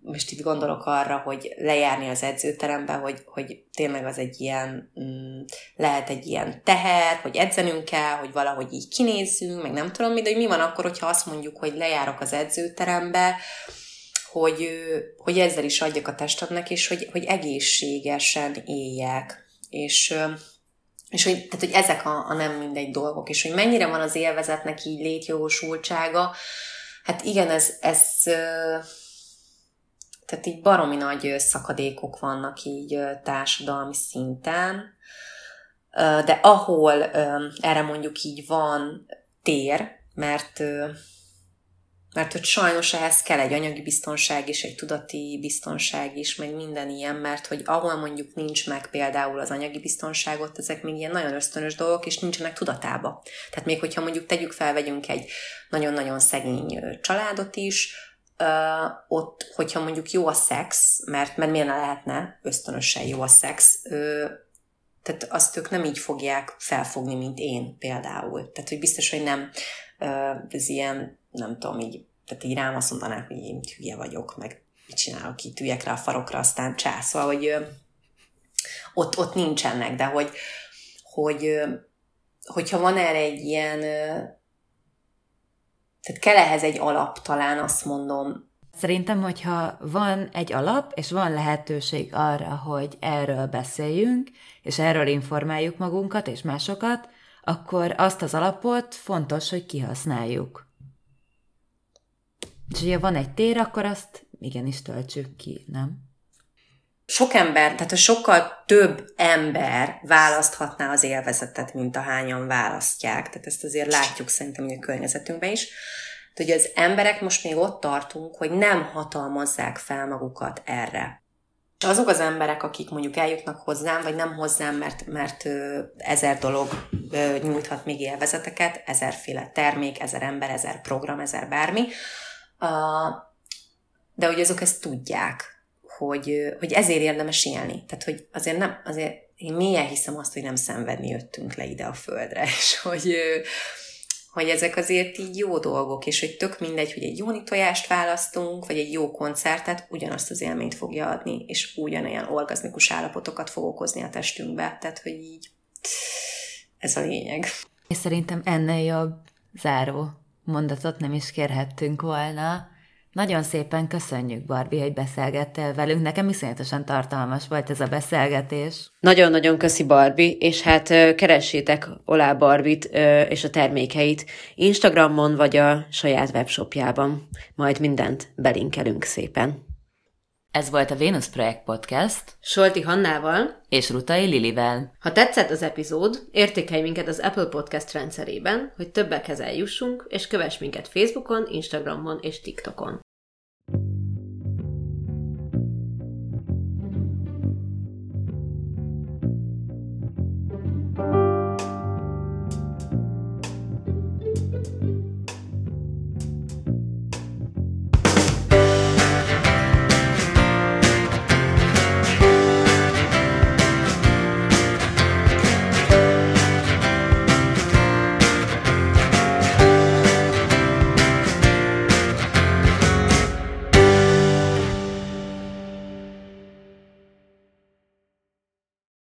most itt gondolok arra, hogy lejárni az edzőterembe, hogy, hogy tényleg az egy ilyen, mm, lehet egy ilyen teher, hogy edzenünk kell, hogy valahogy így kinézzünk, meg nem tudom mi, de hogy mi van akkor, hogyha azt mondjuk, hogy lejárok az edzőterembe, hogy, hogy ezzel is adjak a testemnek, és hogy, hogy egészségesen éljek. És, és hogy, tehát, hogy ezek a, a nem mindegy dolgok, és hogy mennyire van az élvezetnek így létjogosultsága, hát igen, ez, ez tehát így baromi nagy szakadékok vannak így társadalmi szinten, de ahol erre mondjuk így van tér, mert mert hogy sajnos ehhez kell egy anyagi biztonság is, egy tudati biztonság is, meg minden ilyen, mert hogy ahol mondjuk nincs meg például az anyagi biztonságot, ezek még ilyen nagyon ösztönös dolgok, és nincsenek tudatába. Tehát még hogyha mondjuk tegyük fel, vegyünk egy nagyon-nagyon szegény családot is, ott, hogyha mondjuk jó a szex, mert, mert miért ne lehetne ösztönösen jó a szex, Tehát azt ők nem így fogják felfogni, mint én például. Tehát, hogy biztos, hogy nem ez ilyen, nem tudom, így, tehát így rám azt mondanák, hogy én hülye vagyok, meg mit csinálok, itt üljek rá a farokra, aztán csász. Szóval, hogy ott, ott nincsenek, de hogy, hogy hogyha van erre egy ilyen, tehát kell ehhez egy alap, talán azt mondom. Szerintem, hogyha van egy alap, és van lehetőség arra, hogy erről beszéljünk, és erről informáljuk magunkat és másokat, akkor azt az alapot fontos, hogy kihasználjuk. És ugye van egy tér, akkor azt igenis töltsük ki, nem? sok ember, tehát a sokkal több ember választhatná az élvezetet, mint a hányan választják. Tehát ezt azért látjuk szerintem a környezetünkben is. Tehát, hogy az emberek most még ott tartunk, hogy nem hatalmazzák fel magukat erre. És azok az emberek, akik mondjuk eljutnak hozzám, vagy nem hozzám, mert, mert ö, ezer dolog ö, nyújthat még élvezeteket, ezerféle termék, ezer ember, ezer program, ezer bármi, de hogy azok ezt tudják, hogy, hogy ezért érdemes élni. Tehát, hogy azért nem, azért én mélyen hiszem azt, hogy nem szenvedni jöttünk le ide a földre, és hogy, hogy ezek azért így jó dolgok, és hogy tök mindegy, hogy egy jó tojást választunk, vagy egy jó koncertet, ugyanazt az élményt fogja adni, és ugyanolyan orgazmikus állapotokat fog okozni a testünkbe. Tehát, hogy így ez a lényeg. És szerintem ennél jobb záró mondatot nem is kérhettünk volna. Nagyon szépen köszönjük, Barbie, hogy beszélgettél velünk. Nekem iszonyatosan tartalmas volt ez a beszélgetés. Nagyon-nagyon köszi, Barbie, és hát keressétek Olá Barbit és a termékeit Instagramon vagy a saját webshopjában. Majd mindent belinkelünk szépen. Ez volt a Venus Projekt Podcast. Solti Hannával. És Rutai Lilivel. Ha tetszett az epizód, értékelj minket az Apple Podcast rendszerében, hogy többekhez eljussunk, és kövess minket Facebookon, Instagramon és TikTokon.